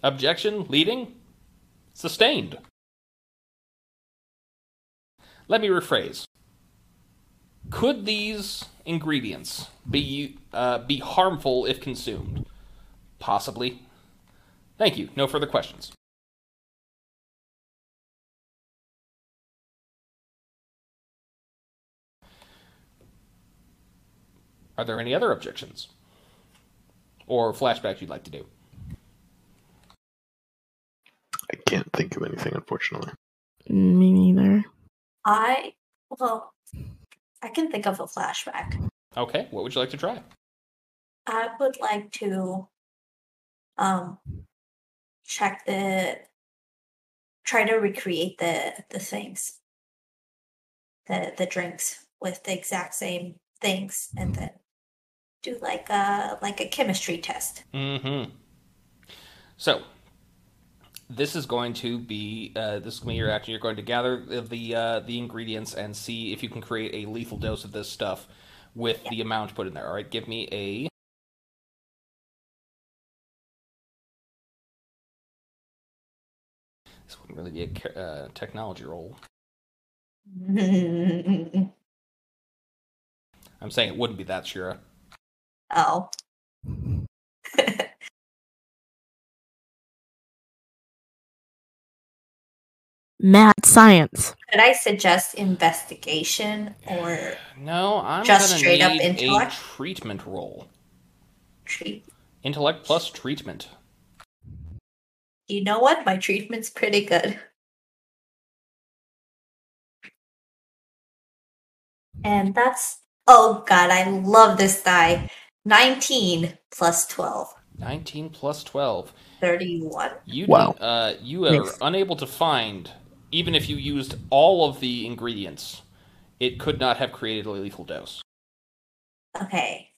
Objection, leading, sustained. Let me rephrase. Could these ingredients be uh, be harmful if consumed? Possibly. Thank you. No further questions. Are there any other objections or flashbacks you'd like to do? I can't think of anything, unfortunately. Me neither. I well, I can think of a flashback. Okay, what would you like to try? I would like to um check the try to recreate the the things. The the drinks with the exact same things and then do like a like a chemistry test. Mm-hmm. So this is going to be uh, this is going to be your action. You're going to gather the uh, the ingredients and see if you can create a lethal dose of this stuff with the amount put in there. All right, give me a. This wouldn't really be a uh, technology roll. I'm saying it wouldn't be that, Shira. oh. Mad science. Could I suggest investigation or No, I'm Just gonna straight up need a intellect? treatment roll. treat? Intellect plus treatment. You know what? My treatment's pretty good. And that's oh god, I love this die. 19 plus 12. 19 plus 12. 31. You Wow. uh, you are Nice. unable to find, even if you used all of the ingredients, it could not have created a lethal dose. Okay.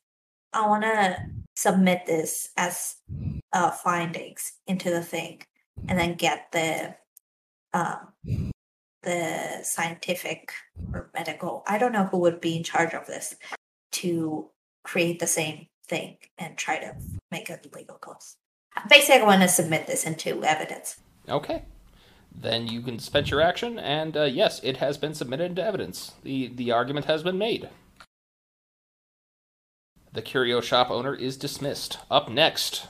I want to submit this as uh, findings into the thing and then get the um, the scientific or medical I don't know who would be in charge of this to create the same thing and try to make a legal close. Basically, I want to submit this into evidence. Okay. Then you can spend your action, and uh, yes, it has been submitted into evidence. The, the argument has been made. The curio shop owner is dismissed. Up next,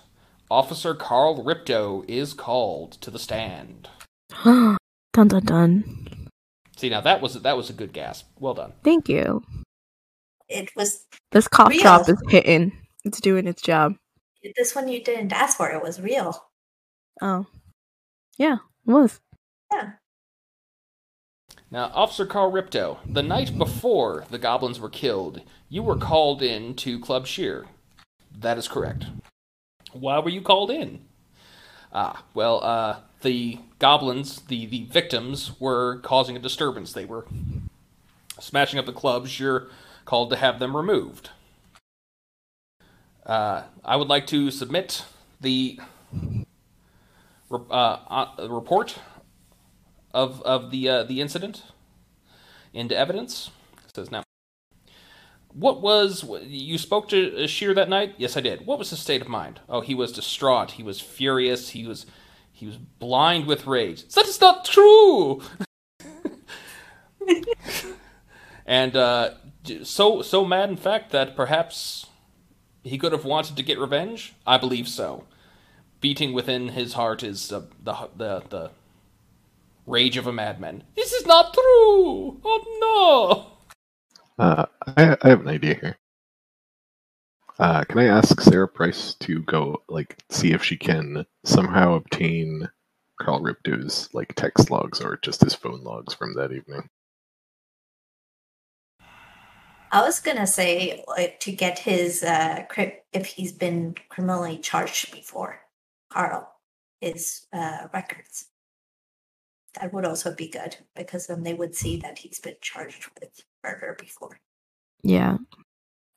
Officer Carl Ripto is called to the stand. dun dun dun. See, now that was that was a good gasp. Well done. Thank you. It was This cough Real. drop is hitting. It's doing its job. this one you didn't ask for. It was real. Oh. Yeah, it was. Now, Officer Carl Ripto, the night before the goblins were killed, you were called in to Club Shear. That is correct. Why were you called in? Ah, well, uh, the goblins, the, the victims, were causing a disturbance. They were smashing up the clubs. You're called to have them removed. Uh, I would like to submit the uh, uh, report of of the uh, the incident into evidence. It says now. What was you spoke to Shear that night? Yes, I did. What was his state of mind? Oh, he was distraught. He was furious. He was he was blind with rage. That is not true. and uh, so so mad, in fact, that perhaps he could have wanted to get revenge. I believe so. Beating within his heart is uh, the the the rage of a madman. This is not true. Oh no! Uh, I, I have an idea here. Uh, can I ask Sarah Price to go, like, see if she can somehow obtain Carl Ripto's, like, text logs or just his phone logs from that evening? I was gonna say like, to get his uh, cri- if he's been criminally charged before, Carl, his uh, records. That would also be good because then they would see that he's been charged with murder before. Yeah.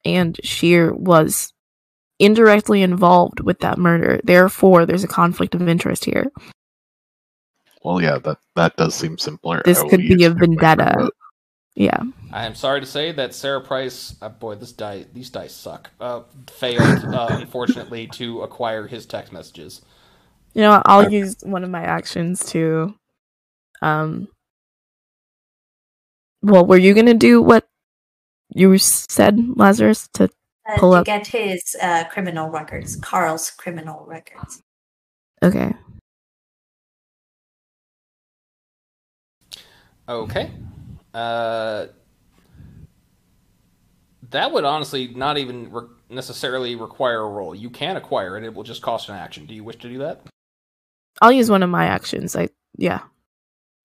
And Sheer was indirectly involved with that murder. Therefore, there's a conflict of interest here. Well, yeah, that that does seem simpler. This could be a vendetta. but- Yeah. I am sorry to say that Sarah Price, uh, boy, this die, these dice suck. Uh, failed, uh, unfortunately, to acquire his text messages. You know, I'll Okay. use one of my actions to um Well, were you going to do what you said, Lazarus, to Uh, Pull to up. get his uh, criminal records, Carl's criminal records. Okay. Okay. Uh, That would honestly not even re- necessarily require a roll. You can acquire it; it will just cost an action. Do you wish to do that? I'll use one of my actions. I yeah.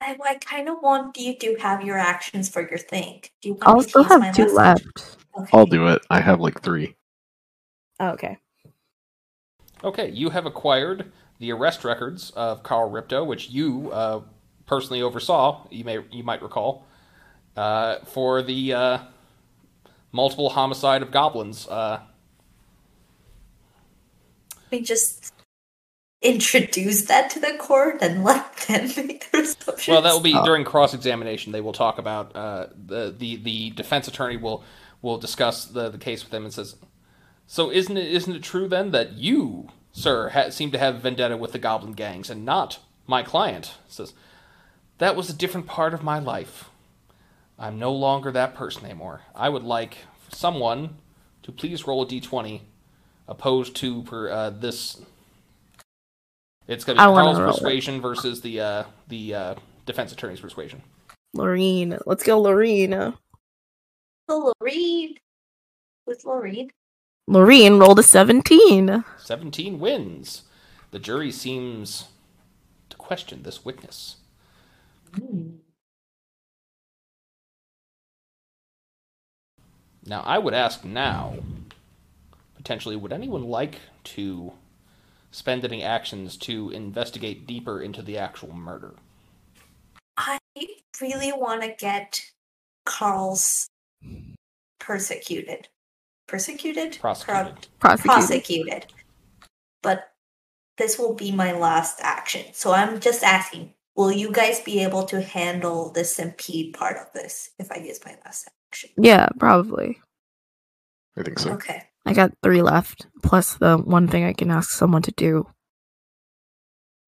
I, I kind of want you to have your actions for your thing. Do you want I'll me to still use my have two last action? left. Okay. I'll do it. I have like three. Oh, okay. Okay, you have acquired the arrest records of Carl Ripto, which you uh, personally oversaw. You may you might recall uh, for the uh, multiple homicide of goblins. Uh, We just introduce that to the court and let them make their assumptions. well, that will be Oh. during cross examination. They will talk about uh, the the the defense attorney will will discuss the the case with them and says. So isn't it isn't it true then that you, sir, ha- seem to have vendetta with the goblin gangs and not my client? Says that was a different part of my life. I'm no longer that person anymore. I would like someone to please roll a d20 opposed to per, uh, this. It's going to be wanna Carl's roll it. persuasion versus the uh, the uh, defense attorney's persuasion. Lorene. Let's go, Lorene. Oh, Lorene. Who's Lorene? Lorene rolled a 17. 17 wins. The jury seems to question this witness. Hmm. Now, I would ask now, potentially, would anyone like to spend any actions to investigate deeper into the actual murder? I really want to get Carl's persecuted. Persecuted? Prosecuted. Prosecuted. prosecuted. But this will be my last action. So I'm just asking, will you guys be able to handle the stampede part of this if I use my last action? Yeah, probably. I think so. Okay. I got three left, plus the one thing I can ask someone to do.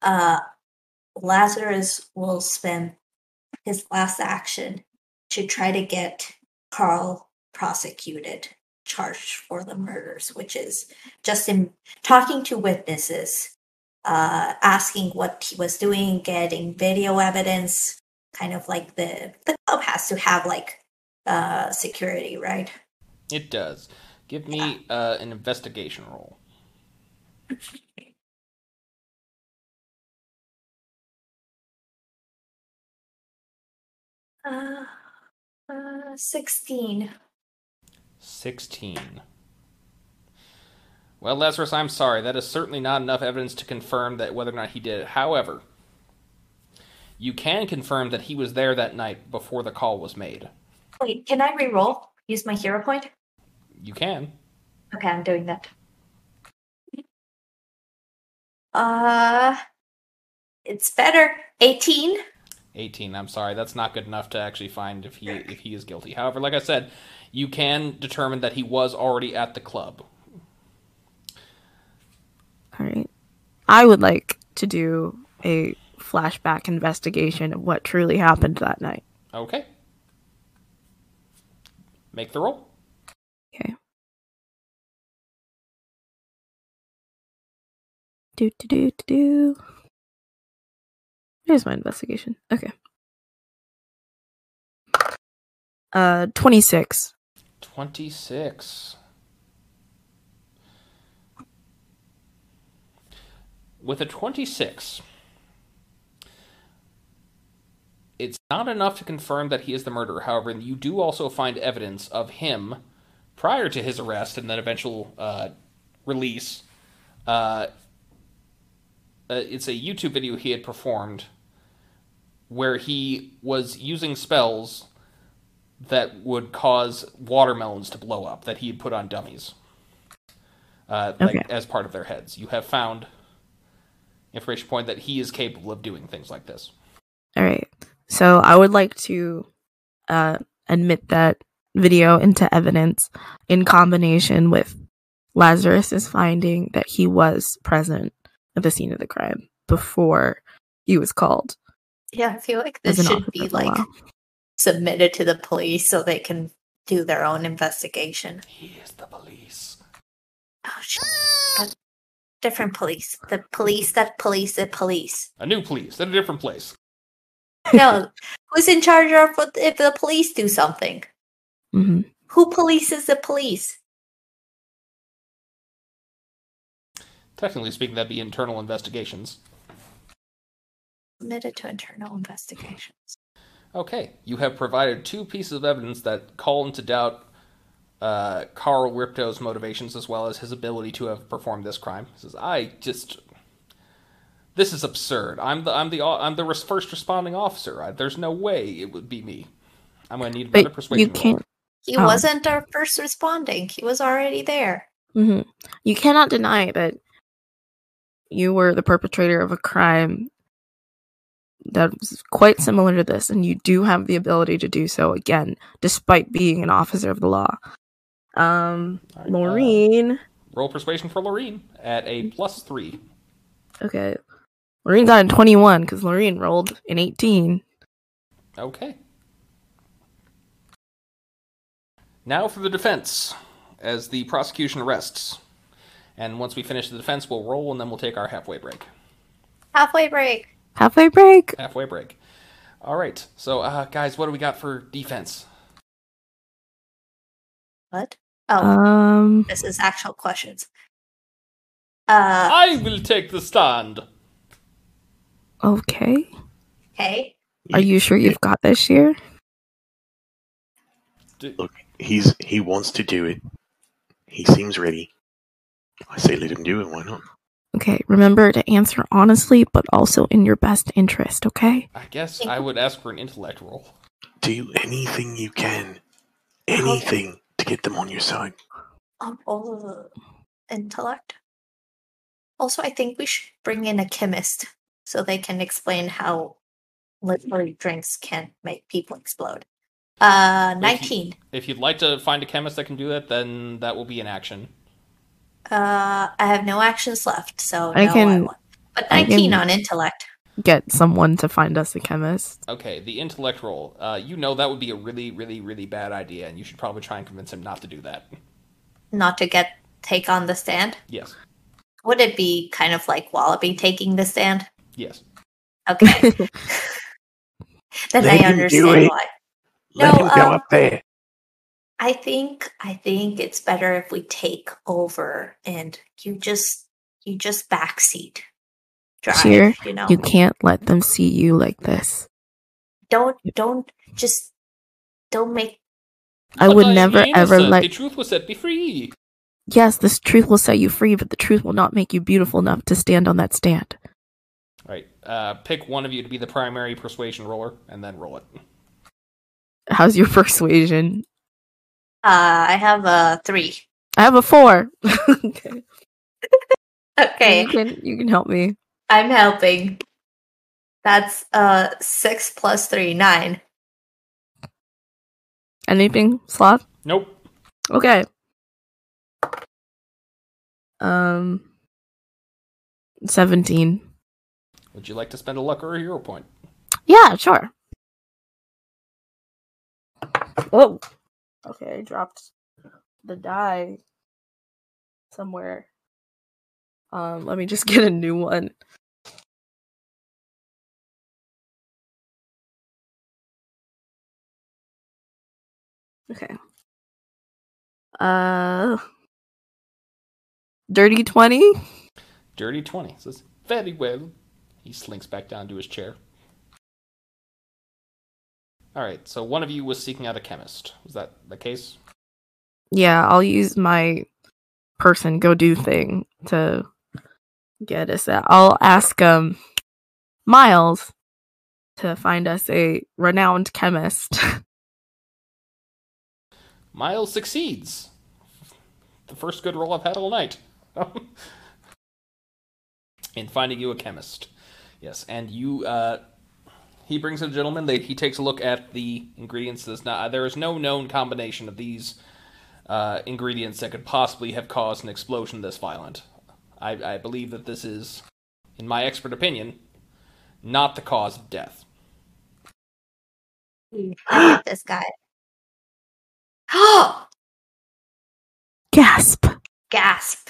Uh Lazarus will spend his last action to try to get Carl prosecuted, charged for the murders, which is just in talking to witnesses, uh, asking what he was doing, getting video evidence, kind of like the the club has to have like uh security, right? It does. Give me uh, an investigation roll. Uh, uh, sixteen. 16. Well, Lazarus, I'm sorry. That is certainly not enough evidence to confirm that whether or not he did it. However, you can confirm that he was there that night before the call was made. Wait, can I re-roll? Use my hero point? You can. Okay, I'm doing that. Uh, it's better. 18. 18. I'm sorry. That's not good enough to actually find if he if he is guilty. However, like I said, you can determine that he was already at the club. All right. I would like to do a flashback investigation of what truly happened that night. Okay. Make the roll. Do do do do do. Here's my investigation. Okay. Uh, twenty six. 26. With a 26, it's not enough to confirm that he is the murderer. However, you do also find evidence of him prior to his arrest and then eventual uh, release. Uh, uh, it's a YouTube video he had performed where he was using spells that would cause watermelons to blow up that he had put on dummies, uh, like as part of their heads. You have found information point that he is capable of doing things like this. All right. So I would like to uh, admit that video into evidence in combination with Lazarus's finding that he was present at the scene of the crime before he was called. Yeah, I feel like this should be like while. submitted to the police so they can do their own investigation. He is the police. Oh, shit. Different police. The police that police the police. A new police at a different place. No, who's in charge of if the police do something? hmm Who polices the police? Technically speaking, that'd be internal investigations. Submitted to internal investigations. Okay, you have provided two pieces of evidence that call into doubt uh, Carl Ripto's motivations as well as his ability to have performed this crime. He says, "I just, this is absurd. I'm the I'm the I'm the res- first responding officer. I, there's no way it would be me. I'm going to need another But persuasion. you can't. He Oh. wasn't our first responding. He was already there. hmm You cannot deny that you were the perpetrator of a crime that's quite similar to this, and you do have the ability to do so again, despite being an officer of the law. Um, right, uh, roll persuasion for Lorene at a plus three. Okay. Maureen got a 21 because Maureen rolled an 18. Okay. Now for the defense, as the prosecution rests. And once we finish the defense, we'll roll and then we'll take our halfway break. Halfway break. Halfway break. Halfway break. All right. So, uh, guys, what do we got for defense? What? Oh, Um, this is actual questions. Uh, I will take the stand. okay. okay. Are you sure you've got this year? Look, he's he wants to do it. He seems ready. I say let him do it. Why not? Okay, remember to answer honestly, but also in your best interest, okay? I guess I would ask for an intellect roll. Do anything you can, anything to get them on your side. Um, all of the intellect. Also, I think we should bring in a chemist so they can explain how liquid drinks can make people explode. Uh, you- 19. If you'd like to find a chemist that can do that, then that will be an action. Uh, I have no actions left, so I no, can- won't. But I 19 can- on intellect. Get someone to find us a chemist. Okay, the intellect roll. Uh, you know that would be a really, really, really bad idea, and you should probably try and convince him not to do that. Not to get take on the stand. Yes. Would it be kind of like Wallaby taking the stand? Yes. Okay, then Let I understand why. Let No, him go um, up there. I think I think it's better if we take over and you just you just backseat drive. Here, you know, you can't let them see you like this. don't don't just don't make I But would am never ever innocent. let. The truth will set me free. Yes, this truth will set you free, but the truth will not make you beautiful enough to stand on that stand. Right. Uh, pick one of you to be the primary persuasion roller, and then roll it. How's your persuasion? Uh, I have a three. I have a four. okay. Okay, You can you can help me. I'm helping. That's uh six plus three nine. Anything, Sloth? Nope. Okay. Um, seventeen. Would you like to spend a luck or a hero point? Yeah, sure. Oh, okay. I dropped the die somewhere. Um, let me just get a new one. Okay. Uh, dirty twenty. Dirty 20. Says, very well. He slinks back down to his chair. Alright, so one of you was seeking out a chemist. Was that the case? Yeah, I'll use my person go do thing to get us that. I'll ask um Miles to find us a renowned chemist. Miles succeeds. The first good roll I've had all night. In finding you a chemist. Yes, and you, uh, he brings in a gentleman. They, he takes a look at the ingredients. There's not, there is no known combination of these uh, ingredients that could possibly have caused an explosion this violent. I, I believe that this is, in my expert opinion, not the cause of death. This guy. Oh, Gasp. gasp!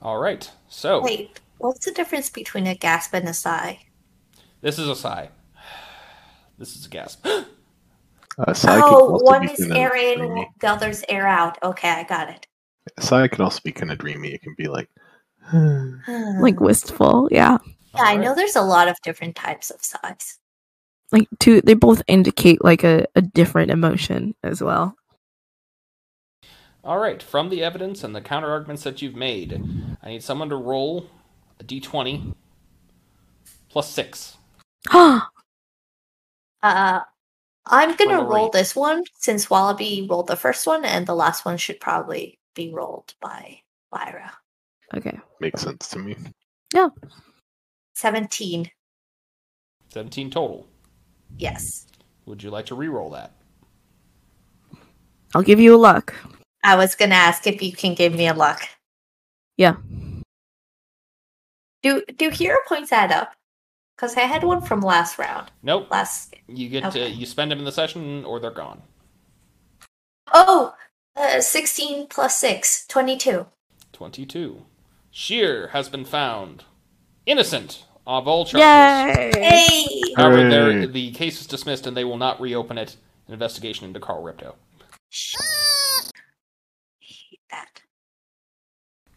All right, so Wait, what's the difference between a gasp and a sigh? this is a sigh. This is a gasp. Uh, Sigh can oh, also one be is kinda air in, dreamy. the other's air out. Okay, I got it. Sigh can also be kind of dreamy. It can be like, Like wistful, yeah. Yeah, I know there's a lot of different types of sighs. Like two they both indicate like a, a different emotion as well. All right. From the evidence and the counter arguments that you've made, I need someone to roll a d20 plus six. Uh, I'm gonna Roll a roll rate. this one since Wallaby rolled the first one, and the last one should probably be rolled by Lyra. okay. makes sense to me. Yeah. 17. 17 total. Yes. Would you like to re-roll that? I'll give you a luck. I was gonna ask if you can give me a luck. Yeah. Do do hero points add up? Because I had one from last round. Nope. Last You get Okay. to you spend them in the session or they're gone. Oh, uh, 16 plus 6, 22. 22. Shira has been found innocent of all charges. Yay! Hey! However, the case is dismissed and they will not reopen it. An investigation into Carl Ripto. hate that.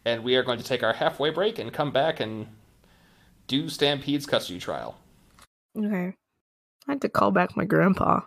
And we are going to take our halfway break and come back and do Stampede's custody trial. Okay. I had to call back my grandpa.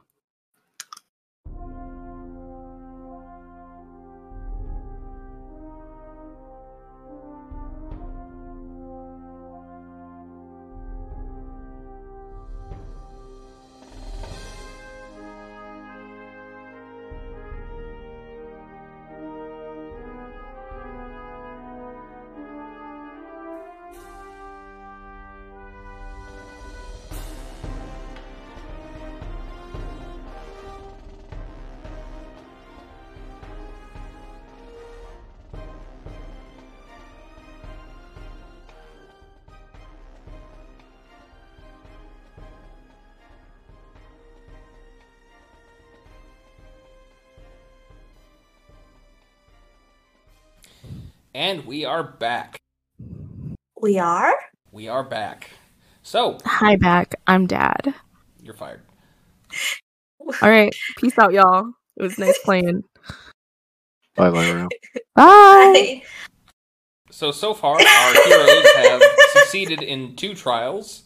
Are back. We are? We are back. So, Hi back. I'm dad. you're fired. All right. Peace out, y'all. It was nice playing. Bye, Lyra. Bye. So, so far, our heroes have succeeded in two trials,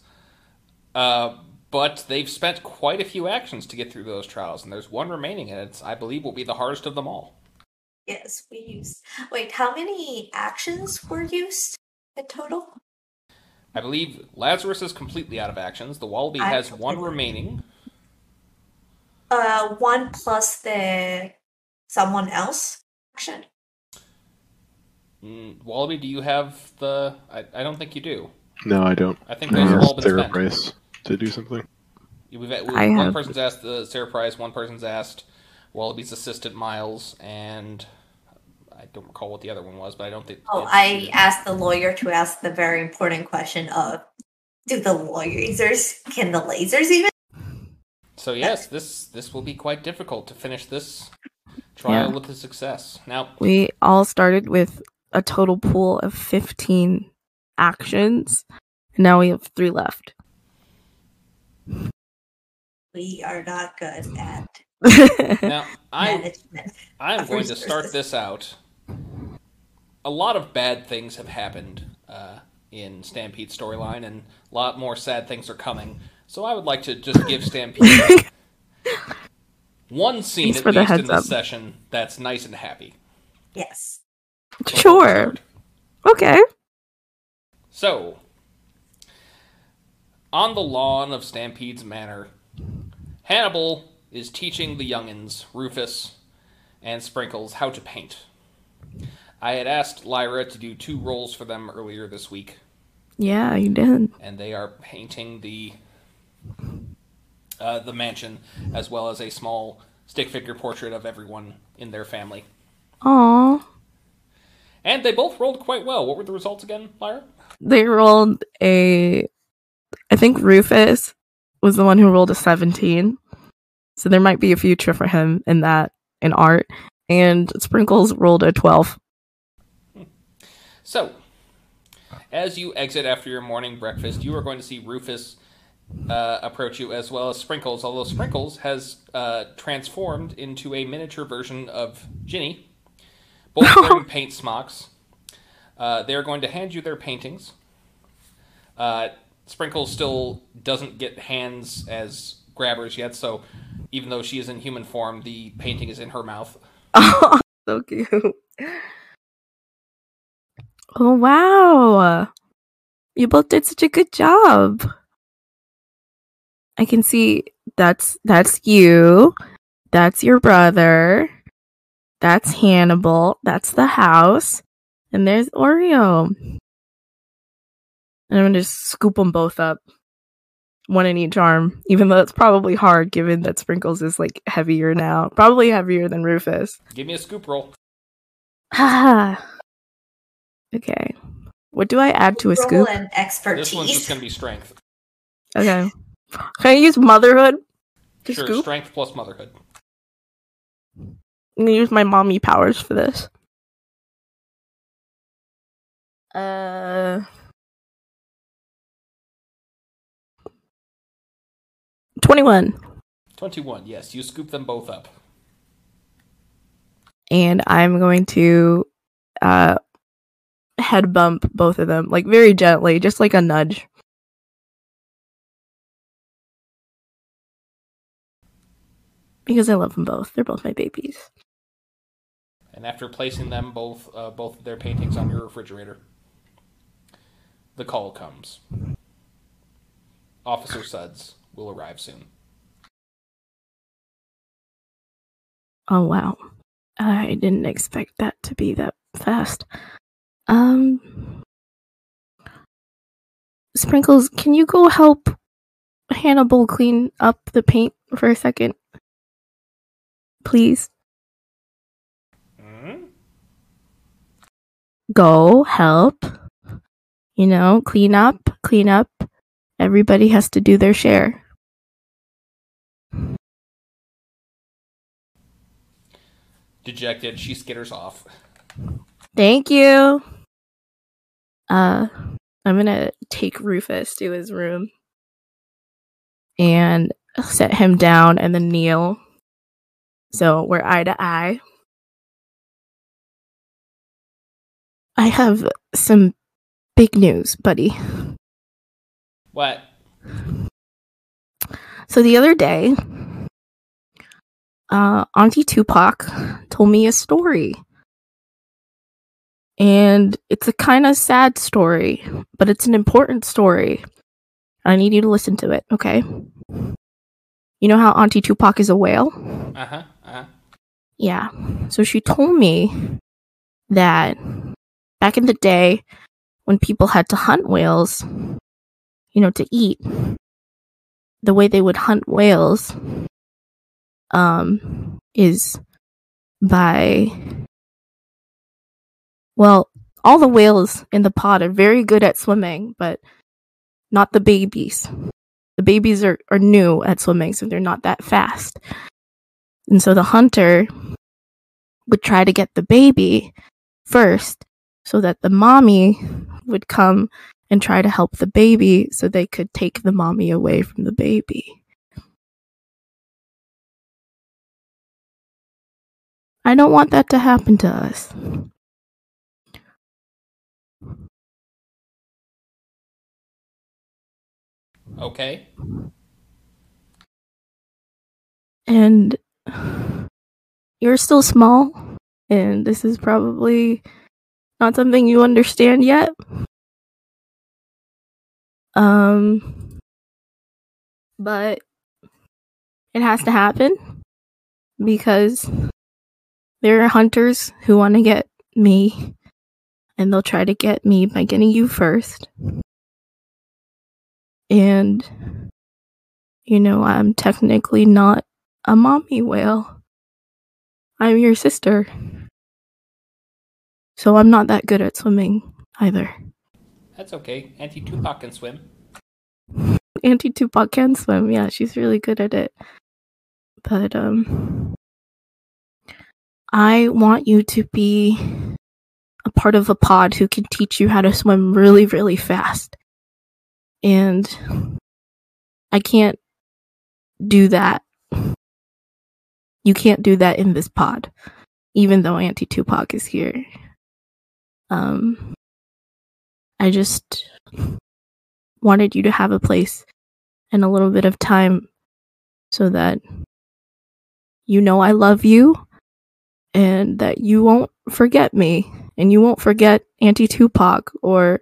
uh, but they've spent quite a few actions to get through those trials, and there's one remaining, and it's, I believe, will be the hardest of them all. Yes, we used. Wait, how many actions were used in total? I believe Lazarus is completely out of actions. The Wallaby I has one remaining. Uh, one plus the someone else action. Mm, Wallaby, do you have the? I, I don't think you do. No, I don't. I think I those have all been Sarah spent. Price to do something. We've, we I one have- person's asked the Sarah Price, one person's asked Wallaby's assistant Miles, and I don't recall what the other one was, but I don't think. Oh, I asked the lawyer to ask the very important question of, do the lasers can the lasers even? So yes, this this will be quite difficult to finish this trial Yeah. with a success. Now, We all started with a total pool of 15 actions. And now we have three left. We are not good at now I management. I'm going to start this out. A lot of bad things have happened uh, in Stampede's storyline, and a lot more sad things are coming. So I would like to just give Stampede one scene Thanks at for the least in this up. session that's nice and happy. Yes. sure. Okay. So, on the lawn of Stampede's Manor, Hannibal is teaching the youngins, Rufus and Sprinkles, how to paint. I had asked Lyra to do two rolls for them earlier this week, Yeah, you did. and they are painting the uh, the mansion as well as a small stick figure portrait of everyone in their family. Aw. And they both rolled quite well. What were the results again, Lyra? They rolled a. I think Rufus was the one who rolled a 17. So there might be a future for him in that, in art. And Sprinkles rolled a 12. So, as you exit after your morning breakfast, you are going to see Rufus uh, approach you, as well as Sprinkles. Although Sprinkles has uh, transformed into a miniature version of Ginny, both wearing paint smocks. Uh, they're going to hand you their paintings. Uh, Sprinkles still doesn't get hands as grabbers yet, so even though she is in human form, the painting is in her mouth. So cute. Oh wow. You both did such a good job. I can see that's that's you. That's your brother. That's Hannibal. That's the house. And there's Oreo. And I'm gonna just scoop them both up. One in each arm, even though it's probably hard given that Sprinkles is like heavier now. Probably heavier than Rufus. Give me a scoop roll. Ah. okay. What do I add to a Roll scoop? and expertise. This one's just going to be strength. Okay. Can I use motherhood to Sure, scoop? strength plus motherhood. I'm gonna use my mommy powers for this. Uh. Twenty-one, 21, yes, you scoop them both up. and I'm going to uh head bump both of them, like very gently, just like a nudge. Because I love them both. They're both my babies. And after placing them both, uh, both of their paintings on your refrigerator, the call comes. Officer Suds will arrive soon. Oh wow. I didn't expect that to be that fast. Um Sprinkles, can you go help Hannibal clean up the paint for a second? Please. Hmm? Go help. You know, clean up, clean up. Everybody has to do their share. Dejected, she skitters off. Thank you. Uh, I'm gonna take Rufus to his room and set him down and then kneel. So we're eye to eye. I have some big news, buddy. What? So the other day, uh, Auntie Tupac told me a story. And it's a kind of sad story, but it's an important story. I need you to listen to it, okay? You know how Auntie Tupac is a whale? Uh huh. Uh huh. Yeah. So she told me that back in the day, when people had to hunt whales, you know, to eat, the way they would hunt whales um, is by, well, all the whales in the pod are very good at swimming, but not the babies. The babies are, are new at swimming, so they're not that fast. And so the hunter would try to get the baby first so that the mommy would come and try to help the baby so they could take the mommy away from the baby. I don't want that to happen to us. Okay. And you're still small, and this is probably not something you understand yet. Um, but it has to happen because there are hunters who want to get me, and they'll try to get me by getting you first. And, you know, I'm technically not a mommy whale. I'm your sister. So I'm not that good at swimming either. That's okay. Auntie Tupac can swim. Auntie Tupac can swim. Yeah, she's really good at it. But um I want you to be a part of a pod who can teach you how to swim really really fast. And I can't do that. You can't do that in this pod, even though Auntie Tupac is here. Um, I just wanted you to have a place and a little bit of time so that you know I love you and that you won't forget me and you won't forget Auntie Tupac or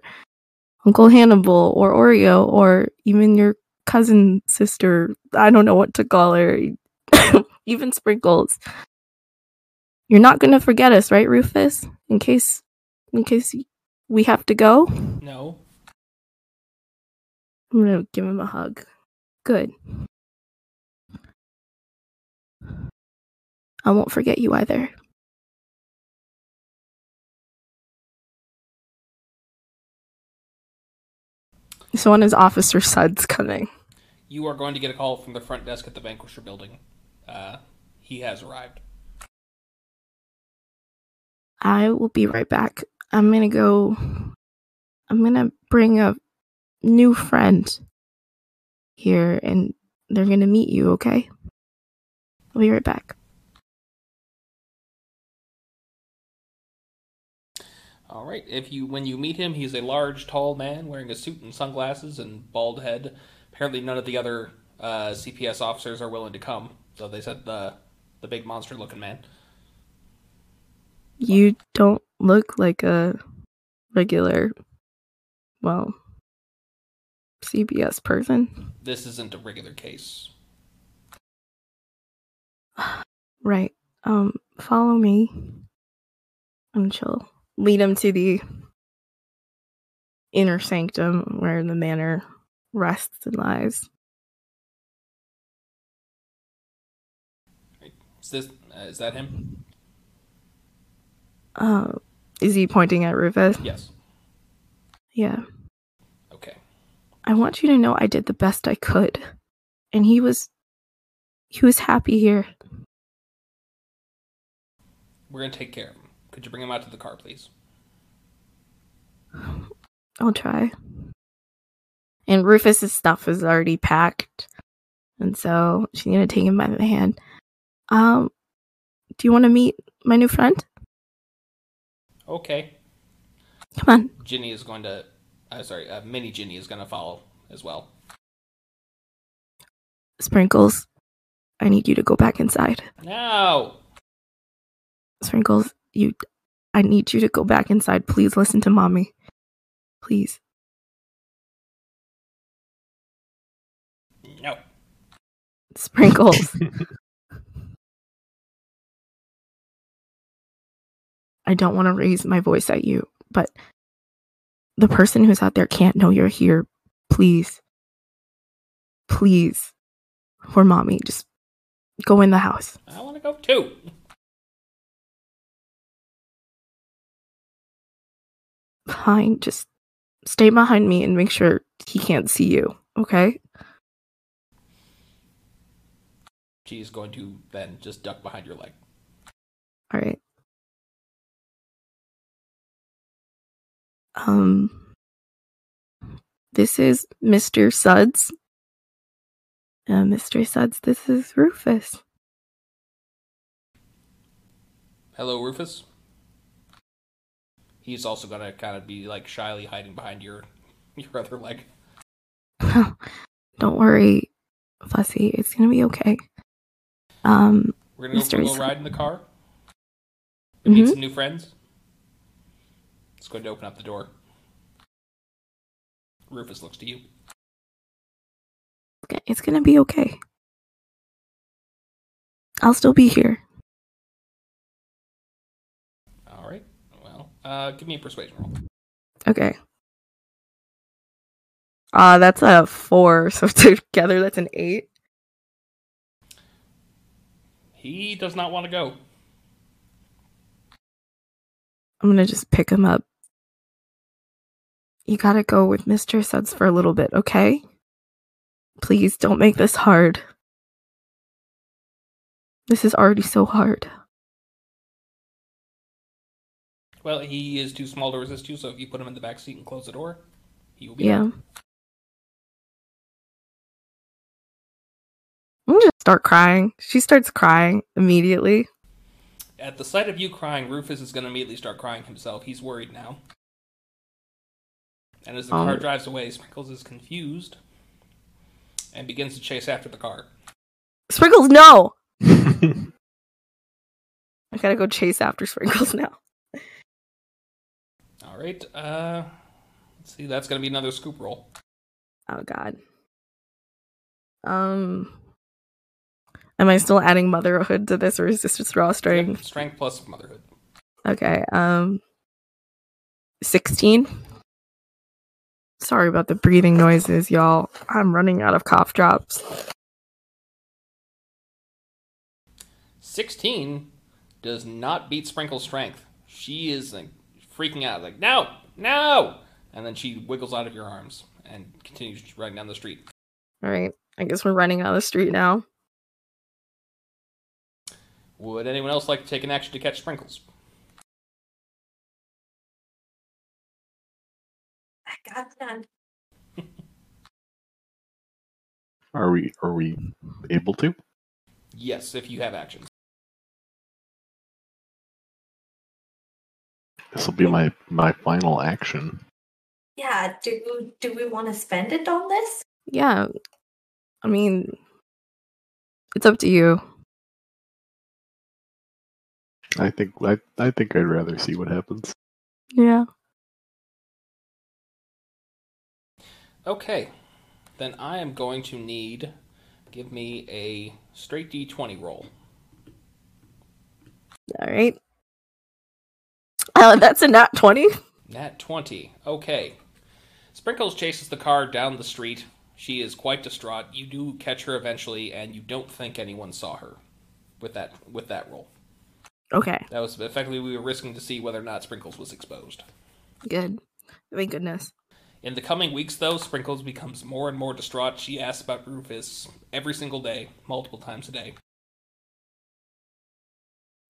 Uncle Hannibal or Oreo or even your cousin sister. I don't know what to call her. even Sprinkles. You're not going to forget us, right, Rufus? In case in case we have to go? No. I'm going to give him a hug. Good. I won't forget you either. So when is Officer Suds coming? You are going to get a call from the front desk at the Vanquisher building. Uh, he has arrived. I will be right back. I'm gonna go. I'm gonna bring a new friend here, and they're gonna meet you. Okay? I'll be right back. All right. If you when you meet him, he's a large, tall man wearing a suit and sunglasses and bald head. Apparently, none of the other uh, CPS officers are willing to come, so they said the the big monster-looking man. You don't look like a regular, well, CPS person. This isn't a regular case. Right. Um, follow me. And she'll lead him to the inner sanctum where the manor rests and lies. Is this uh, is that him? Uh, is he pointing at Rufus? Yes. Yeah. Okay. I want you to know I did the best I could. And he was he was happy here. We're gonna take care of him. Could you bring him out to the car, please? I'll try. And Rufus's stuff is already packed. And so she's gonna take him by the hand. Um do you want to meet my new friend? Okay. Come on. Ginny is going to. Uh, sorry, uh, Mini Ginny is going to follow as well. Sprinkles, I need you to go back inside. No. Sprinkles, you I need you to go back inside. Please listen to mommy. Please. No. Sprinkles. I don't want to raise my voice at you, but the person who's out there can't know you're here. Please. Please. For mommy, just go in the house. I want to go too. Fine, just stay behind me and make sure he can't see you, okay? She's going to then just duck behind your leg. All right. Um, this is Mr. Suds. Uh, Mr. Suds, this is Rufus. Hello, Rufus. He's also gonna kind of be like shyly hiding behind your your other leg. Don't worry, Fussy. It's gonna be okay. Um, We're gonna go for a little ride in the car. Meet Mhm. some new friends. It's going to open up the door. Rufus looks to you. okay, it's gonna be okay. I'll still be here. All right. Well, uh, give me a persuasion roll. Okay. Uh, that's a four, so together that's an eight. He does not want to go. I'm gonna just pick him up. You gotta go with Mr. Suds for a little bit, okay? Please don't make this hard. This is already so hard. Well, he is too small to resist you, so if you put him in the back seat and close the door, he will be Yeah. there. start crying. She starts crying immediately. At the sight of you crying, Rufus is going to immediately start crying himself. He's worried now. And as the Um. car drives away, Sprinkles is confused and begins to chase after the car. Sprinkles, no! I gotta go chase after Sprinkles now. All right. Uh, let's see. That's going to be another scoop roll. Oh god. Um Am I still adding motherhood to this or is this just raw strength? Strength plus motherhood. Okay, um 16. Sorry about the breathing noises, y'all. I'm running out of cough drops. 16 does not beat Sprinkle's strength. She is freaking out, like, no, no! And then she wiggles out of your arms and continues running down the street. All right. I guess we're running out of the street now. Would anyone else like to take an action to catch Sprinkles? I got none. Are we are we able to? Yes, if you have actions. This will be my my final action. Yeah, do do we want to spend it on this? Yeah. I mean it's up to you. I think I I think I'd rather see what happens. Yeah. Okay, then I am going to need. Give me a straight d20 roll. All right. Uh, that's a nat 20. Nat 20. Okay. Sprinkles chases the car down the street. She is quite distraught. You do catch her eventually, and you don't think anyone saw her with that with that roll. Okay. That was effectively we were risking to see whether or not Sprinkles was exposed. Good. Thank goodness. In the coming weeks, though, Sprinkles becomes more and more distraught. She asks about Rufus every single day, multiple times a day.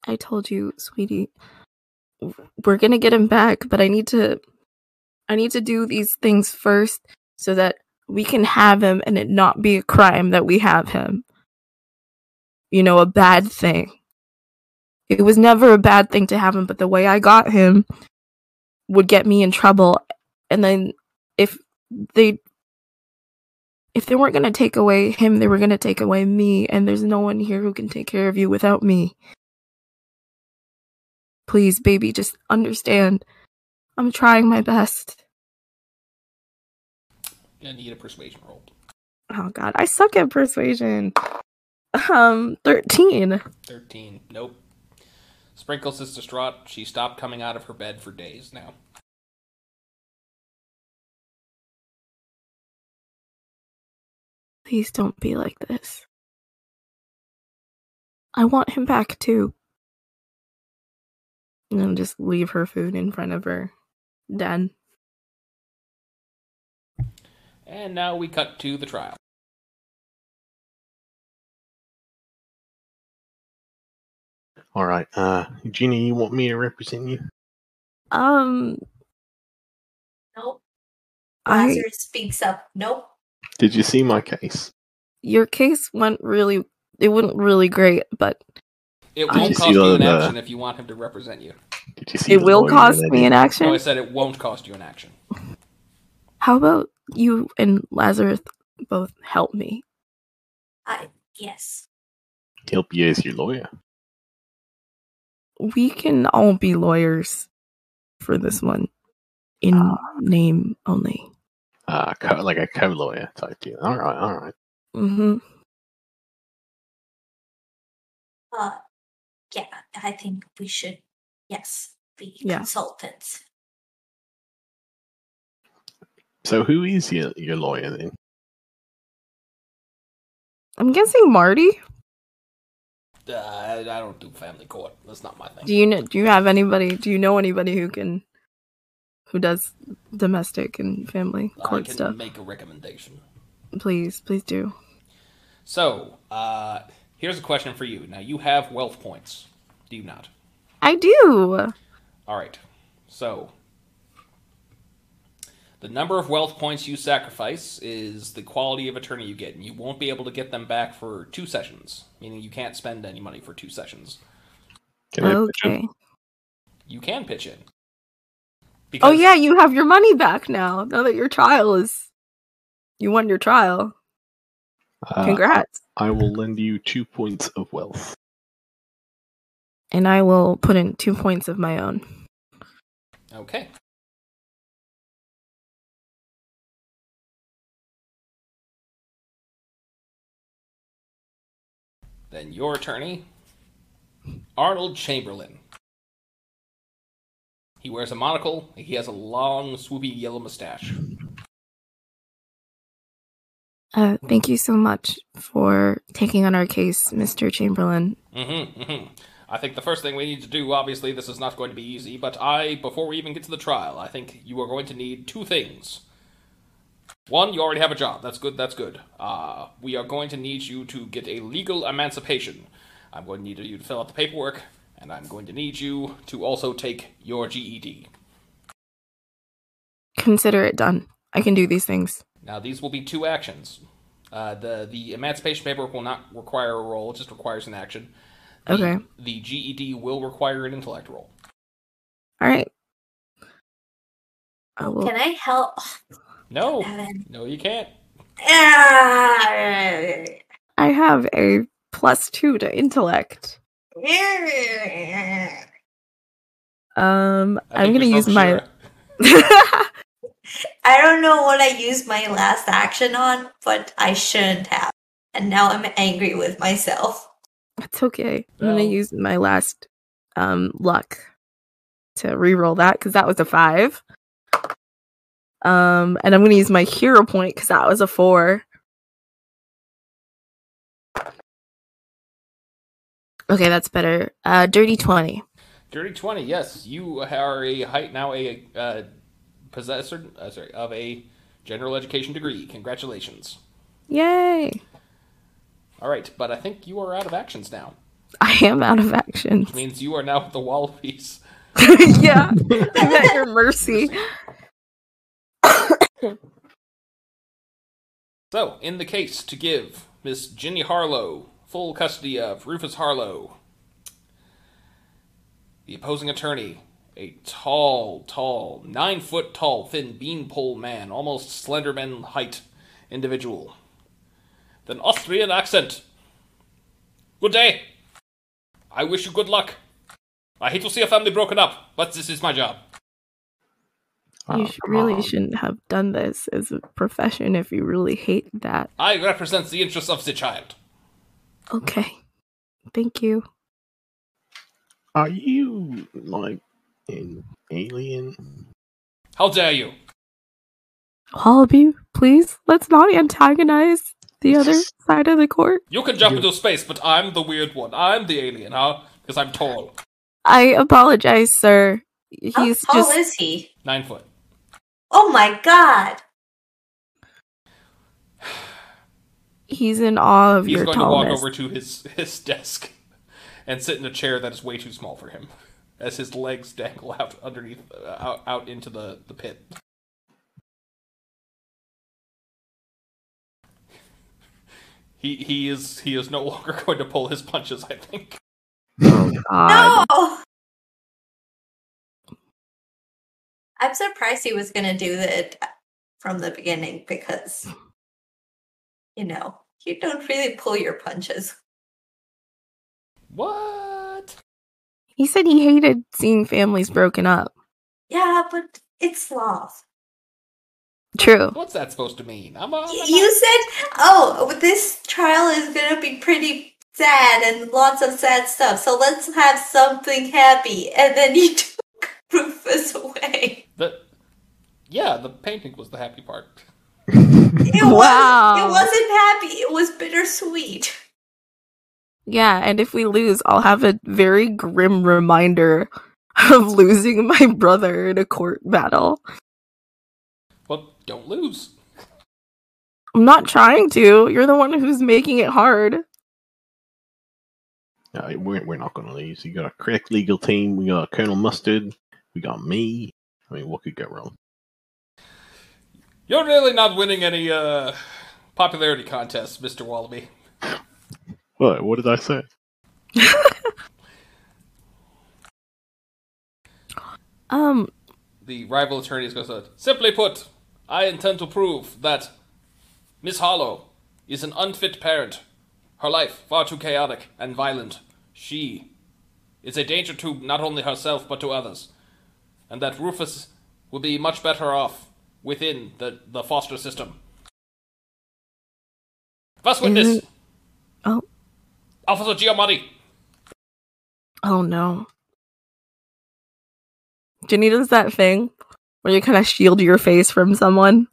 I told you, sweetie, we're gonna get him back, but I need to, I need to do these things first so that we can have him and it not be a crime that we have him. You know, a bad thing. It was never a bad thing to have him, but the way I got him would get me in trouble. And then if they if they weren't going to take away him, they were going to take away me, and there's no one here who can take care of you without me. Please, baby, just understand. I'm trying my best. You need a persuasion roll. Oh god, I suck at persuasion. Um, 13. 13. Nope. Sprinkles is distraught. She stopped coming out of her bed for days now. Please don't be like this. I want him back too. And then just leave her food in front of her. Dead. And now we cut to the trial. All right, uh, Jeannie, you want me to represent you? Um, Nope. I Lazarus speaks up. Nope. Did you see my case? your case went really it went really great, but It won't cost see you an the- action if you want him to represent you. Did you see? it will cost me I- an No, I said it won't cost you an action. How about you and Lazarus both help me? I yes. help you as your lawyer. We can all be lawyers for this one. In name only. Uh, co- like a co-lawyer type deal. All right, all right. Mm-hmm. Uh yeah, I think we should yes, be Yeah. consultants. So who is your your lawyer then? I'm guessing Marty. Uh, I I don't do family court. That's not my thing. Do you know, do you have anybody? Do you know anybody who can who does domestic and family I court can stuff? make a recommendation. Please, please do. So, uh, here's a question for you. Now, you have wealth points, do you not? I do. All right. So, The number of wealth points you sacrifice is the quality of attorney you get, and you won't be able to get them back for two sessions, meaning you can't spend any money for two sessions. Can I pitch in? Okay. You can pitch in. Oh yeah, you have your money back now. Now that your trial is, you won your trial. Uh, Congrats. I will lend you two points of wealth. And I will put in two points of my own. Okay. Then your attorney, Arnold Chamberlain. He wears a monocle. He has a long, swoopy yellow mustache. Uh, thank you so much for taking on our case, Mr. Chamberlain. Mm-hmm, mm-hmm. I think the first thing we need to do, obviously, this is not going to be easy, but I, before we even get to the trial, I think you are going to need two things. One, you already have a job. That's good. That's good. Uh, we are going to need you to get a legal emancipation. I'm going to need you to fill out the paperwork, and I'm going to need you to also take your GED. Consider it done. I can do these things. Now, these will be two actions. Uh, the the emancipation paperwork will not require a roll; it just requires an action. The- Okay. The GED will require an intellect roll. All right. I will. Can I help? No, Evan. no, you can't. Ah. I have a plus two to intellect. Um, I I'm gonna use my. Shira. I don't know what I used my last action on, but I shouldn't have. And now I'm angry with myself. it's okay. I'm Well- gonna use my last um luck to re-roll that because that was a five. Um, and I'm gonna use my hero point because that was a four. Okay, that's better. Uh, dirty twenty. Dirty twenty. Yes, you are a height now a uh, possessor. Uh, sorry, of a general education degree. Congratulations. Yay! All right, but I think you are out of actions now, I am out of action. which means you are now at the Wallabies. yeah, I'm at your mercy. So, in the case to give Miss Ginny Harlow full custody of Rufus Harlow, the opposing attorney, a tall, tall, nine foot tall, thin beanpole man, almost Slenderman height individual, with an Austrian accent. Good day. I wish you good luck. I hate to see a family broken up, but this is my job. You Oh, really on. shouldn't have done this as a profession if you really hate that. I represent the interests of the child. Okay. Thank you. Are you like an alien? How dare you? All of you, please, let's not antagonize the other side of the court. You can jump You- into space, but I'm the weird one. I'm the alien, huh? Because I'm tall. I apologize, sir. How He's tall just is he? Nine foot. Oh my god! he's in awe of He's your tallness. He's going to walk over to his, his desk and sit in a chair that is way too small for him as his legs dangle out underneath, uh, out, out into the, the pit. He, he is he is no longer going to pull his punches. I think. Oh, God. No! I'm surprised he was gonna do that from the beginning because, you know, you don't really pull your punches. What? He said he hated seeing families broken up. Yeah, but it's sloth. True. What's that supposed to mean? I'm, a, I'm Y- a- You said, oh, this trial is gonna be pretty sad and lots of sad stuff, so let's have something happy. And then you took Rufus away. the yeah, the painting was the happy part. It Wow. was, it wasn't happy. It was bittersweet. Yeah, and if we lose, I'll have a very grim reminder of losing my brother in a court battle. Well, don't lose. I'm not trying to. You're the one who's making it hard. Uh, we're, we're not going to lose. You got a crack legal team. We got Colonel Mustard. We got me. I mean, what could go wrong? You're really not winning any uh, popularity contests, Mr. Wallaby. What? What did I say? Um, The rival attorneys goes on. Simply put, I intend to prove that Miss Harlow is an unfit parent. Her life far too chaotic and violent. She is a danger to not only herself but to others, and that Rufus will be much better off within the, the foster system. First witness, Isn't- oh, Officer Giamatti. oh no. Jenny does that thing where you kind of shield your face from someone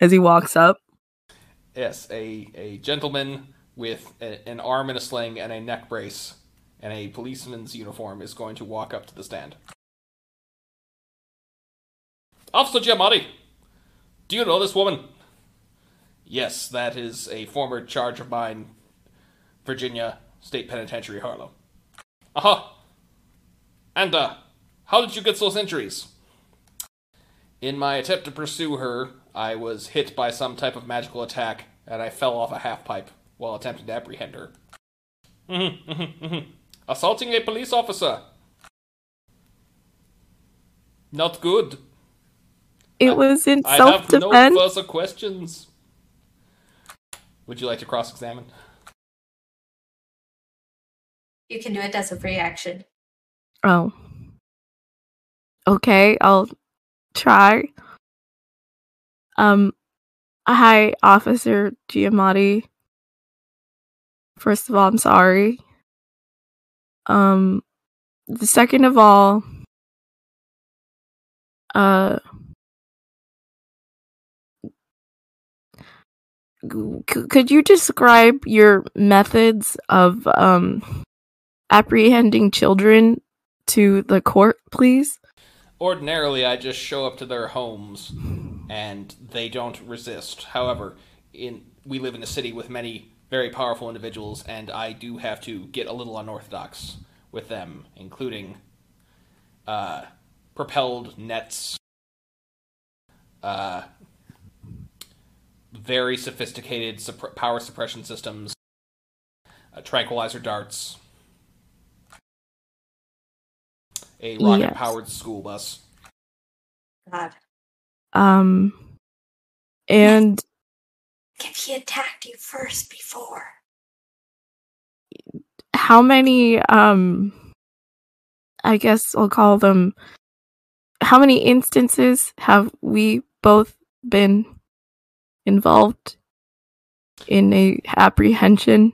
as he walks up. Yes, a, a gentleman with a, an arm in a sling and a neck brace and a policeman's uniform is going to walk up to the stand. Officer Giamatti, do you know this woman? Yes, that is a former charge of mine, Virginia State Penitentiary, Harlow. Aha! And, uh, how did you get those injuries? In my attempt to pursue her, I was hit by some type of magical attack, and I fell off a half pipe while attempting to apprehend her. Mhm, mhm, mhm. Assaulting a police officer. Not good. It was in self-defense. I have no further questions. Would you like to cross examine? You can do it as a free action. oh. Okay, I'll try. Um, hi, Officer Giamatti. First of all, I'm sorry. Um, the second of all, uh, could you describe your methods of um apprehending children to the court, please? Ordinarily, I just show up to their homes, and they don't resist. However, in we live in a city with many very powerful individuals, and I do have to get a little unorthodox with them, including uh, propelled nets, uh, very sophisticated power suppression systems, uh, tranquilizer darts, a rocket powered school bus. God. Um, and If he attacked you first before. how many um I guess I'll call them how many instances have we both been involved in a apprehension?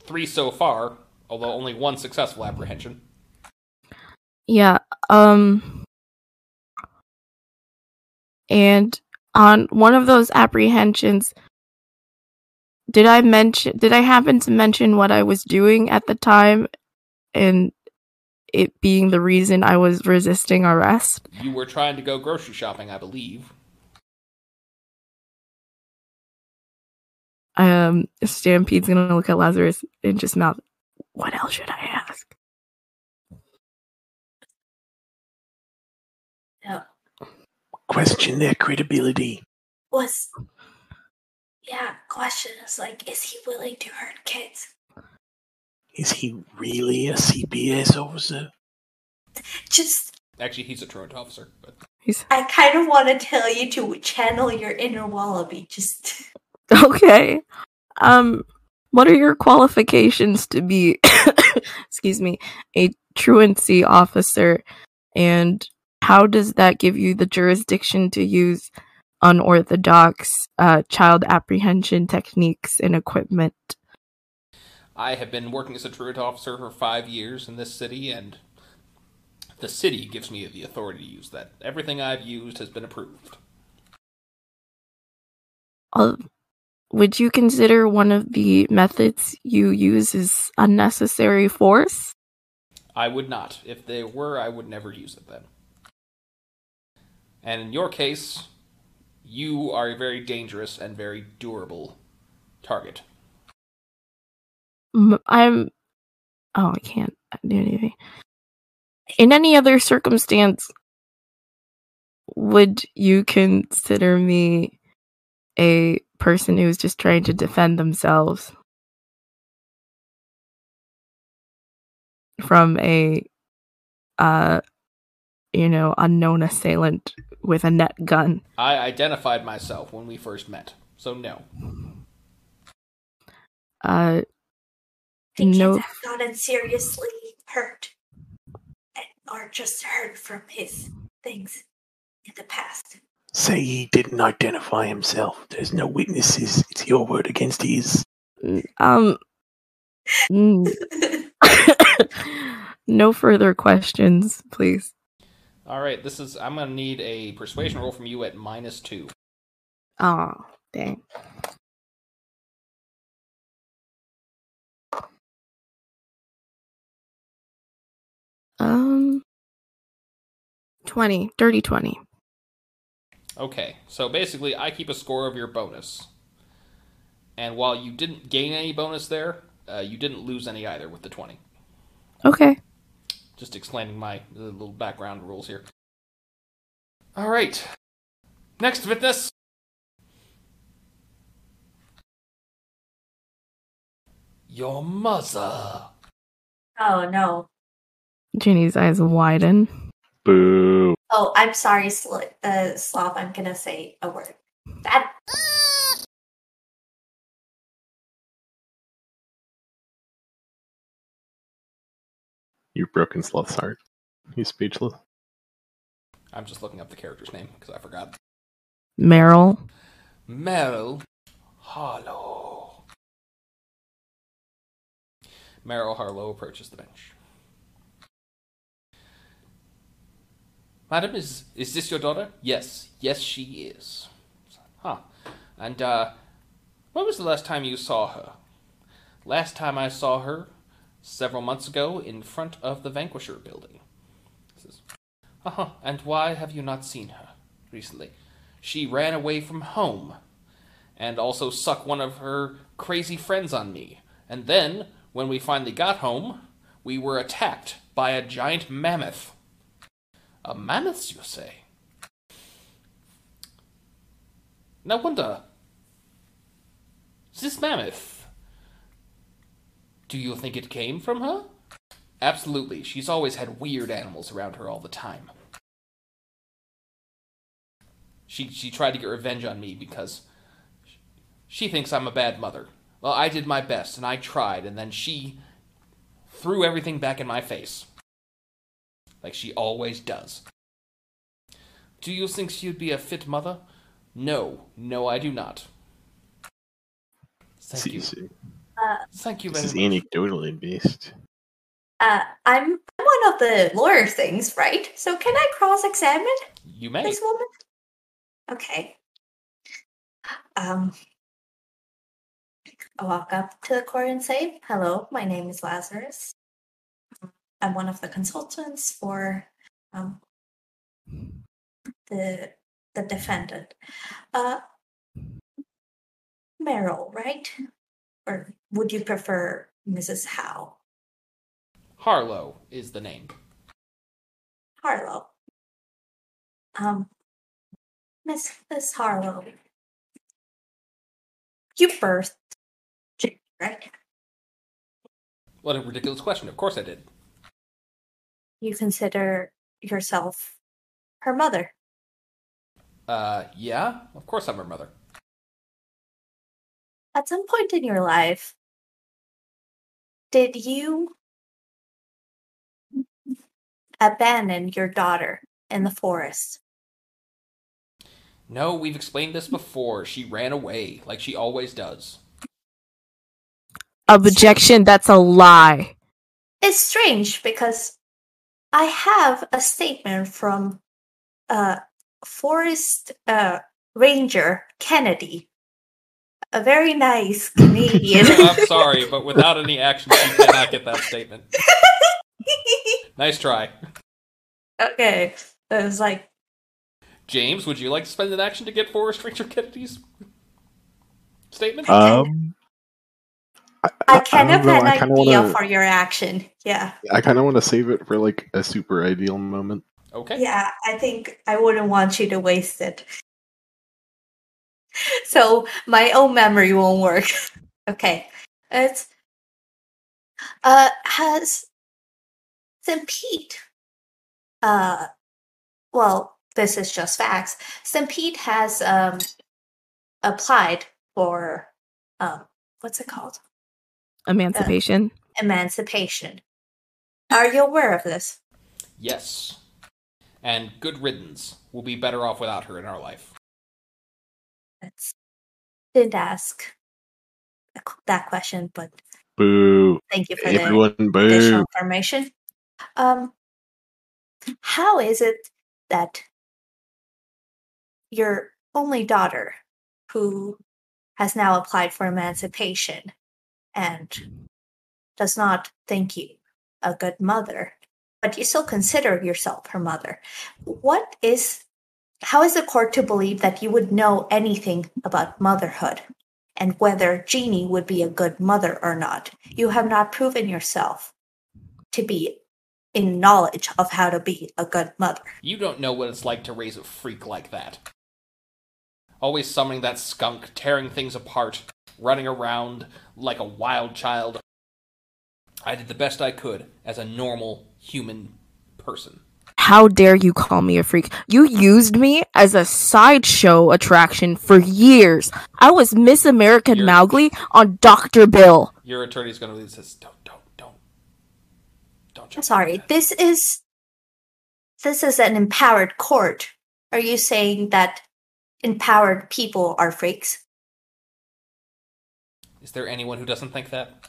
Three so far, although only one successful apprehension. Yeah, um and on one of those apprehensions did I mention did I happen to mention what I was doing at the time and it being the reason I was resisting arrest? You were trying to go grocery shopping, I believe. Um Stampede's gonna look at Lazarus and just mouth what else should I Question their credibility. Was yeah, question is like, is he willing to hurt kids? Is he really a CPS officer? Just Actually, he's a truant officer, but He's I kind of want to tell you to channel your inner wallaby. Just okay. Um what are your qualifications to be excuse me, a truancy officer and how does that give you the jurisdiction to use unorthodox uh, child apprehension techniques and equipment? I have been working as a truant officer for five years in this city, and the city gives me the authority to use that. Everything I've used has been approved. Uh, would you consider one of the methods you use is unnecessary force? I would not. If they were, I would never use it then. And in your case, you are a very dangerous and very durable target. I'm. Oh, I can't do anything. In any other circumstance, would you consider me a person who's just trying to defend themselves from a uh you know unknown assailant with a net gun I identified myself when we first met, so no. uh think No. kids have gotten seriously hurt and, or just hurt from his things in the past. Say he didn't identify himself. There's no witnesses. It's your word against his. um no further questions please All right, this is. I'm gonna need a persuasion roll from you at minus two. oh dang um 20 dirty 20 Okay, so basically, I keep a score of your bonus, and while you didn't gain any bonus there, uh, you didn't lose any either with the twenty. okay Just explaining my uh, little background rules here. All right, next witness. Your mother. Oh no. Ginny's eyes widen Boo. Oh, I'm sorry, Sl- uh, Slav. I'm gonna say a word. You've broken Sloth's heart. He's speechless. I'm just looking up the character's name because I forgot. meryl Meryl Harlow. Meryl Harlow approaches the bench. Madam, is is this your daughter? Yes, yes, she is. Huh. And uh, when was the last time you saw her? Last time I saw her, several months ago, in front of the Vanquisher building. Says, uh-huh. And why have you not seen her recently? She ran away from home and also suck one of her crazy friends on me. And then, when we finally got home, we were attacked by a giant mammoth. A mammoth, you say? No wonder. This mammoth. Do you think it came from her? Absolutely. She's always had weird animals around her all the time. She she tried to get revenge on me because she thinks I'm a bad mother. Well, I did my best and I tried, and then she threw everything back in my face. Like she always does. Do you think she'd be a fit mother? No, no, I do not. Thank you. See, uh, Thank you This is much. anecdotally based. uh, I'm I'm one of the lawyer things, right? So can I cross-examine You may. this woman? Okay. Um, I walk up to the court and say, "Hello, my name is Lazarus. I'm one of the consultants for um, the the defendant. Uh, Meryl, right? Or would you prefer Mrs. Howe? Harlow is the name. Harlow. Um, Miss Miss Harlow, you birthed Jake, right? What a ridiculous question. Of course I did. You consider yourself her mother. Uh, yeah, of course I'm her mother. At some point in your life, did you abandon your daughter in the forest? No, we've explained this before. She ran away, like she always does. objection that's a lie It's strange because I have a statement from uh, Forest uh, Ranger Kennedy, a very nice Canadian. I'm sorry, but without any action, you did not get that statement. Nice try. okay, it was like James, would you like to spend an action to get Forest Ranger Kennedy's statement? Um, I, I kind of don't had an idea wanna- for your action. Yeah, I kind of want to save it for like a super ideal moment. okay. yeah. I think I wouldn't want you to waste it. so my own memory won't work. okay, it's uh has St. Pete. Uh, well, this is just facts. St. Pete has um applied for um what's it called Emancipation. emancipation. Are you aware of this? Yes. And good riddance. We'll be better off without her in our life. That's didn't ask that question, but Boo. thank you for the boo. additional information. Um, how is it that your only daughter, who has now applied for emancipation and does not think you a good mother, but you still consider yourself her mother, what is how is the court to believe that you would know anything about motherhood and whether Jeannie would be a good mother or not? You have not proven yourself to be in knowledge of how to be a good mother. You don't know what it's like to raise a freak like that. Always summoning that skunk, tearing things apart, running around like a wild child. I did the best I could as a normal human person. How dare you call me a freak? You used me as a sideshow attraction for years. I was Miss American You're- Mowgli on Dr. Bill. Your attorney's gonna leave this. Don't, don't, don't, don't. Jump sorry, this is this is an empowered court. Are you saying that empowered people are freaks? Is there anyone who doesn't think that?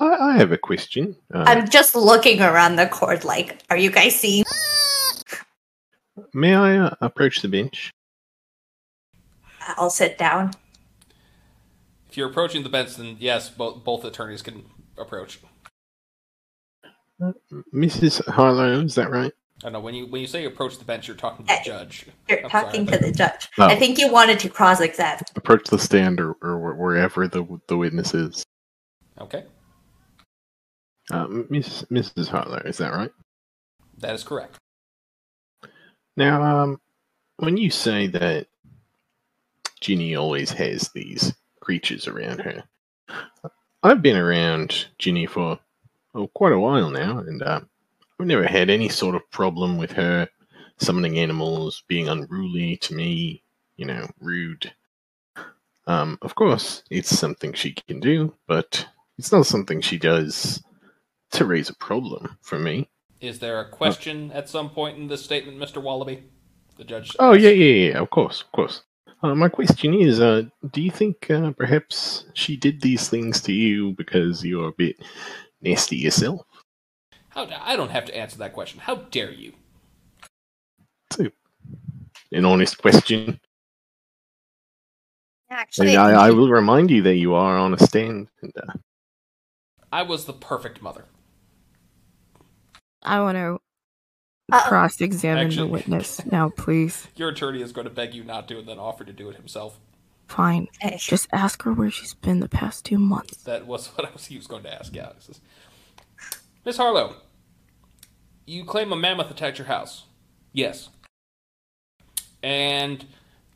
I, I have a question. Uh, I'm just looking around the court like, are you guys seeing? may I uh, approach the bench? I'll sit down. If you're approaching the bench, then yes, both both attorneys can approach. Mrs. Harlow, is that right? I know when you when you say approach the bench, you're talking to the Eh, judge. You're I'm talking sorry. to the judge. Oh. I think you wanted to cross-examine. Approach the stand or, or wherever the the witness is. Okay, Uh, Miss, Mrs. Harlow, is that right? that is correct. Now, um, when you say that Ginny always has these creatures around her, I've been around Ginny for oh, quite a while now, and uh, I've never had any sort of problem with her summoning animals, being unruly to me, you know, rude. Um, of course, it's something she can do, but it's not something she does to raise a problem for me. Is there a question at some point in this statement, Mr. Wallaby? The judge. Oh yeah, yeah, yeah. Of course, of course. Uh, my question is, uh, do you think uh, perhaps she did these things to you because you're a bit nasty yourself? How, I don't have to answer that question. How dare you? It's a, an honest question. Actually, And I, I will remind you that you are on a stand. And, uh, I was the perfect mother. I want to cross examine the Actually- witness now, please. Your attorney is going to beg you not to, and then offer to do it himself. Fine. Hey, Just ask her where she's been the past two months. That was what I was, he was going to ask. Yeah, this is- Miss Harlow, you claim a mammoth attacked your house. Yes. And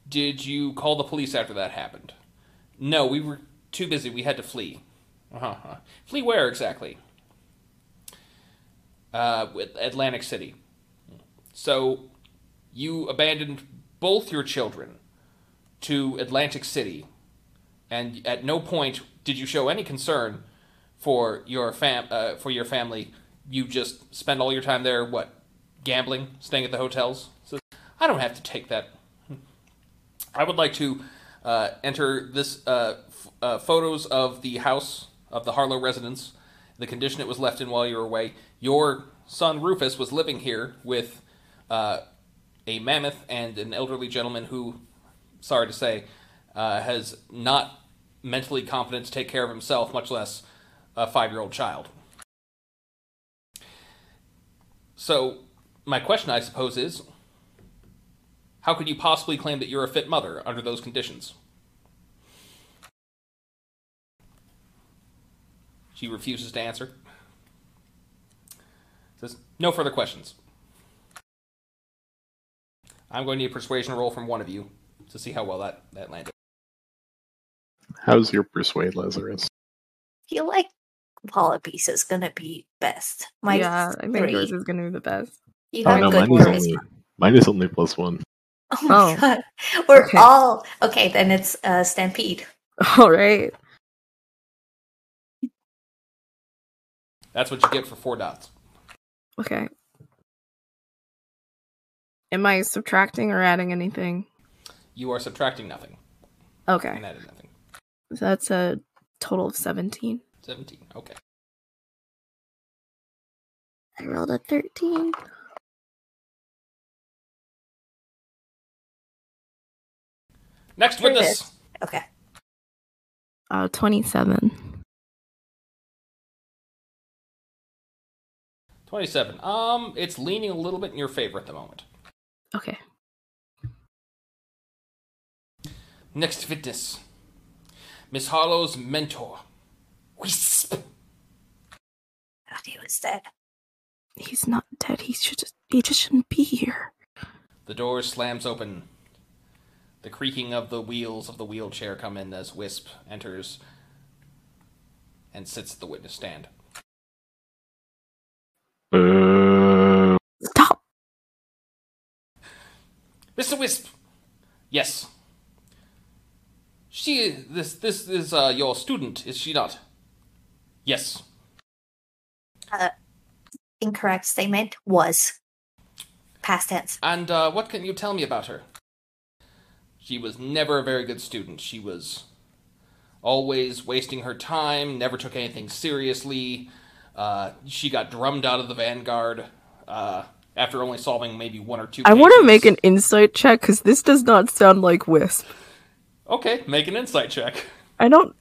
did you call the police after that happened? No, we were too busy. We had to flee. Uh-huh. Flee where exactly? Uh, with Atlantic City. So you abandoned both your children to Atlantic City, and at no point did you show any concern for your fam uh, for your family. You just spend all your time there, what, gambling, staying at the hotels. So I don't have to take that. I would like to uh, enter this uh, f- uh, photos of the house of the Harlow residence, the condition it was left in while you were away. Your son Rufus was living here with uh, a mammoth and an elderly gentleman who, sorry to say, uh, has not mentally competent to take care of himself, much less a five-year-old child. So, my question, I suppose, is how could you possibly claim that you're a fit mother under those conditions? She refuses to answer. Says, no further questions. I'm going to need a persuasion roll from one of you. to see how well that that landed. How's your persuade, Lazarus? I feel like Wallabies is gonna be best. My yeah, I think three. yours is gonna be the best. You Oh no, good mine is only mine is only plus one. Oh my Oh. god. We're Okay. all okay, then it's uh Stampede. All right. That's what you get for four dots. Okay. Am I subtracting or adding anything? You are subtracting nothing Okay. and adding nothing. That's a total of 17. 17. Okay. I rolled a 13. Next Here witness. Okay. Uh, 27. 27. Um, it's leaning a little bit in your favor at the moment. Okay. Next witness. Miss Harlow's mentor. Wisp. thought he was dead. He's not dead. He should just, he just shouldn't be here. The door slams open. The creaking of the wheels of the wheelchair come in as Wisp enters and sits at the witness stand. Uh, Stop. Mr. Wisp. Yes. She this this is uh, your student, is she not? Yes. Incorrect statement was past tense. And uh, what can you tell me about her? She was never a very good student. She was always wasting her time, never took anything seriously. Uh, she got drummed out of the Vanguard uh, after only solving maybe one or two. I want to make an insight check because this does not sound like Wisp. Okay, make an insight check. I don't.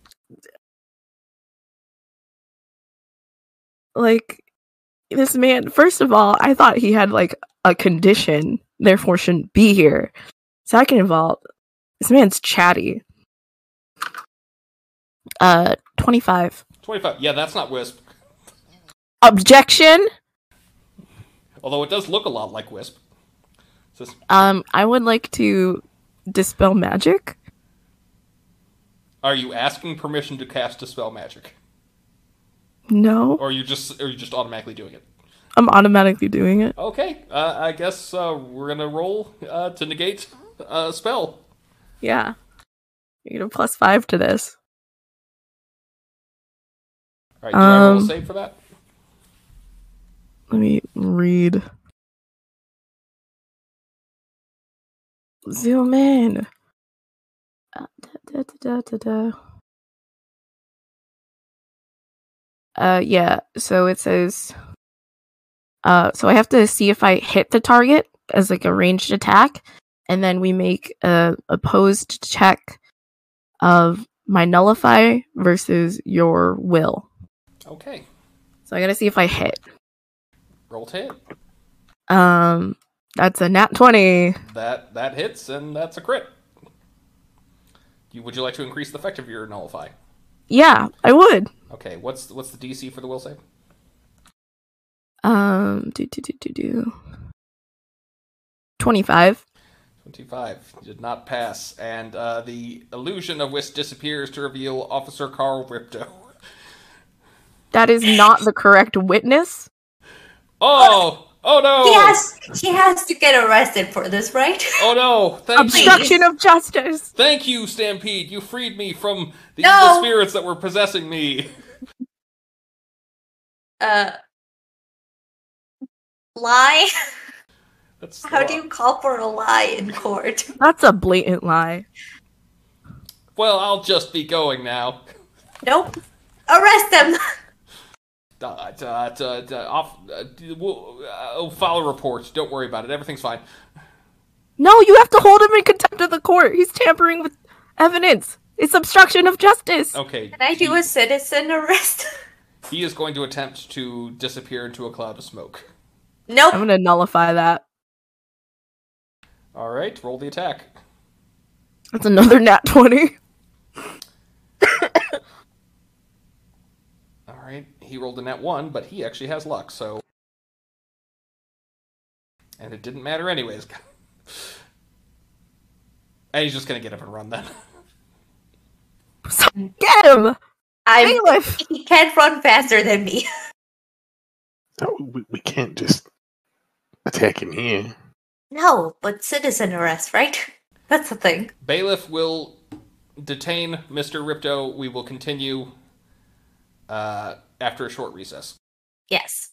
Like, this man, first of all, I thought he had, like, a condition, therefore shouldn't be here. Second of all, this man's chatty. Uh, 25. 25. Yeah, that's not Wisp. Objection? Although it does look a lot like Wisp. Um, I would like to dispel magic. are you asking permission to cast Dispel Magic? No, Or are you just, are you just automatically doing it? I'm automatically doing it. Okay, uh, I guess uh, we're gonna roll uh, to negate a spell. Yeah. You get a plus five to this. All right, do I roll a Um, save for that? Let me read. Zoom in. Uh, da, da, da, da, da. Uh, yeah. So it says. Uh, so I have to see if I hit the target as like a ranged attack, and then we make a opposed check of my nullify versus your will. Okay, So I gotta see if I hit. Roll to hit. Um, that's a nat twenty. That that hits, and that's a crit. You, would you like to increase the effect of your nullify? Yeah, I would. Okay, what's what's the DC for the will save? Um, do do do do do. Twenty-five. Twenty-five did not pass, and uh, the illusion of which disappears to reveal Officer Carl Ripto. That is not the correct witness. Oh, oh no! He has he has to get arrested for this, right? Oh no! Thank you. Obstruction of justice. Thank you, Stampede. You freed me from the No. evil spirits that were possessing me. Uh lie? That's How do you call for a lie in court? That's a blatant lie. Well, I'll just be going now. Nope. Arrest them. Off, we'll, file a report. Don't worry about it. Everything's fine. No, you have to hold him in contempt of the court. He's tampering with evidence. It's obstruction of justice. Okay. Can I do he, a citizen arrest? he is going to attempt to disappear into a cloud of smoke. No. Nope. I'm going to nullify that. All right, roll the attack. That's another nat 20. He rolled a net one, but he actually has luck, so. And it didn't matter anyways. And he's just gonna get up and run then. Get him! I'm, Bailiff! he can't run faster than me. No, we, we can't just attack him here. No, but citizen arrest, right? That's the thing. Bailiff will detain Mr. Ripto. We will continue uh, after a short recess. Yes.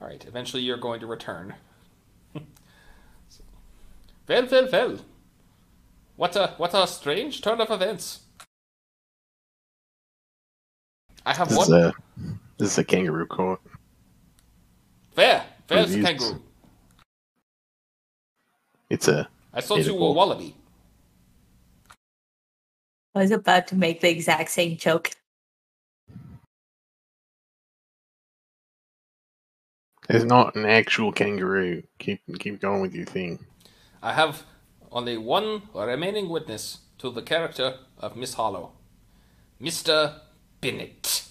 All right. Eventually, you're going to return. well, well, well. What a what a strange turn of events. I have This is one. a this is a kangaroo court. Where? Where's the Reviews. kangaroo? It's a I thought you were a wallaby. I was about to make the exact same joke. It's not an actual kangaroo. Keep keep going with your thing. I have only one remaining witness to the character of Miss Harlow, Mr. Bennett.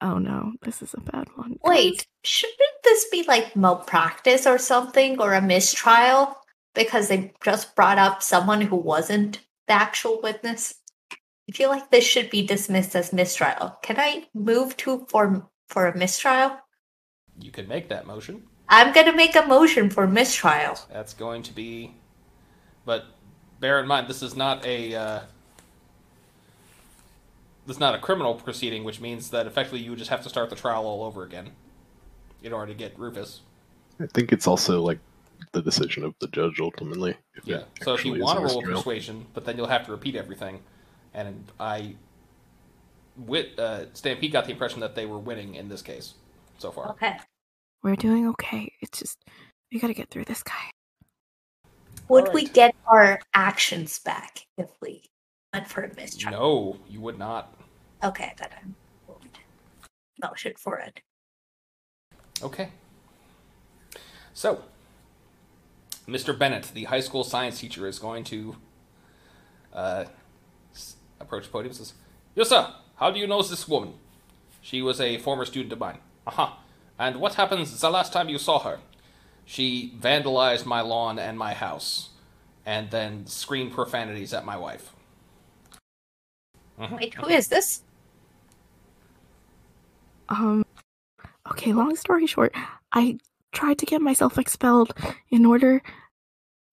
Oh no, this is a bad one. Wait, shouldn't this be like malpractice or something or a mistrial? Because they just brought up someone who wasn't the actual witness. I feel like this should be dismissed as mistrial. Can I move to for for a mistrial? You can make that motion. I'm gonna make a motion for mistrial. That's going to be. But bear in mind, this is not a. Uh, this is not a criminal proceeding, which means that effectively you would just have to start the trial all over again in order to get Rufus. I think it's also like the decision of the judge ultimately. Yeah. So if you want a to roll mistrial. persuasion, but then you'll have to repeat everything, and I, wit, uh, Stampede got the impression that they were winning in this case so far. Okay. We're doing okay. It's just we gotta get through this guy. Would we get our actions back if we went for a mistrial? No, you would not. Okay, then I'm motion for it. Okay. So, Mr. Bennett, the high school science teacher, is going to uh, approach the podium and says, Yes, sir. How do you know this woman? She was a former student of mine. Aha. And what happens the last time you saw her? She vandalized my lawn and my house, and then screamed profanities at my wife. Mhm. Wait, who is this? Um okay, long story short, I tried to get myself expelled in order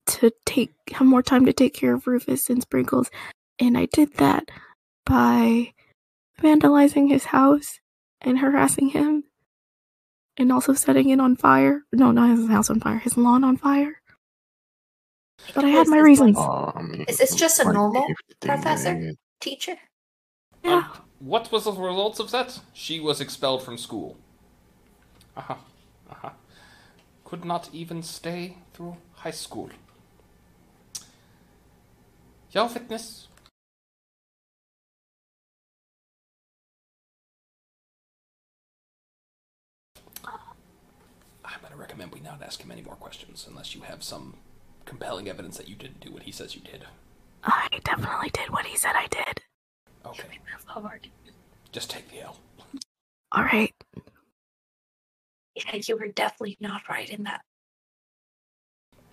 to take have more time to take care of Rufus and Sprinkles, and I did that by vandalizing his house and harassing him and also setting it on fire. No, not his house on fire, his lawn on fire. But I had my reasons. one? Um, Is this just a normal professor? Teacher? Yeah. Um, what was the results of that? She was expelled from school. Aha, aha. Could not even stay through high school. Your witness? Recommend we not ask him any more questions unless you have some compelling evidence that you didn't do what he says you did. I definitely did what he said I did. Okay, Move just take the L. All right. Yeah, you were definitely not right in that.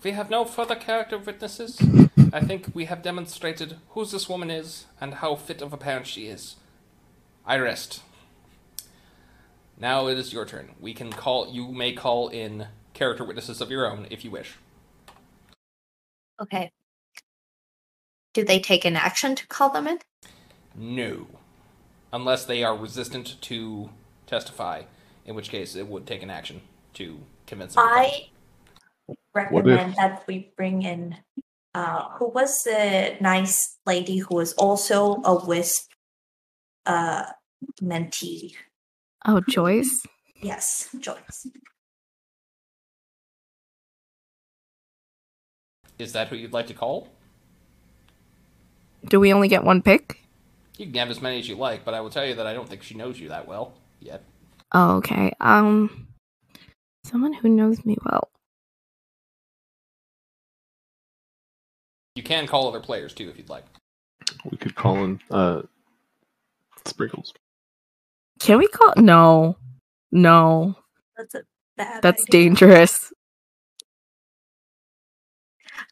We have no further character witnesses. I think we have demonstrated who this woman is and how fit of a parent she is. I rest. Now it is your turn. We can call. You may call in character witnesses of your own if you wish. Okay. Do they take an action to call them in? No, unless they are resistant to testify, in which case it would take an action to convince them. I recommend that we bring in uh who was the nice lady who was also a wisp uh mentee. Oh, Joyce. Yes, Joyce. Is that who you'd like to call? Do we only get one pick? You can have as many as you like, but I will tell you that I don't think she knows you that well yet. Oh, okay. Um, someone who knows me well. You can call other players too if you'd like. We could call in uh, Sprinkles. Can we call? No, no. That's a bad That's idea. dangerous.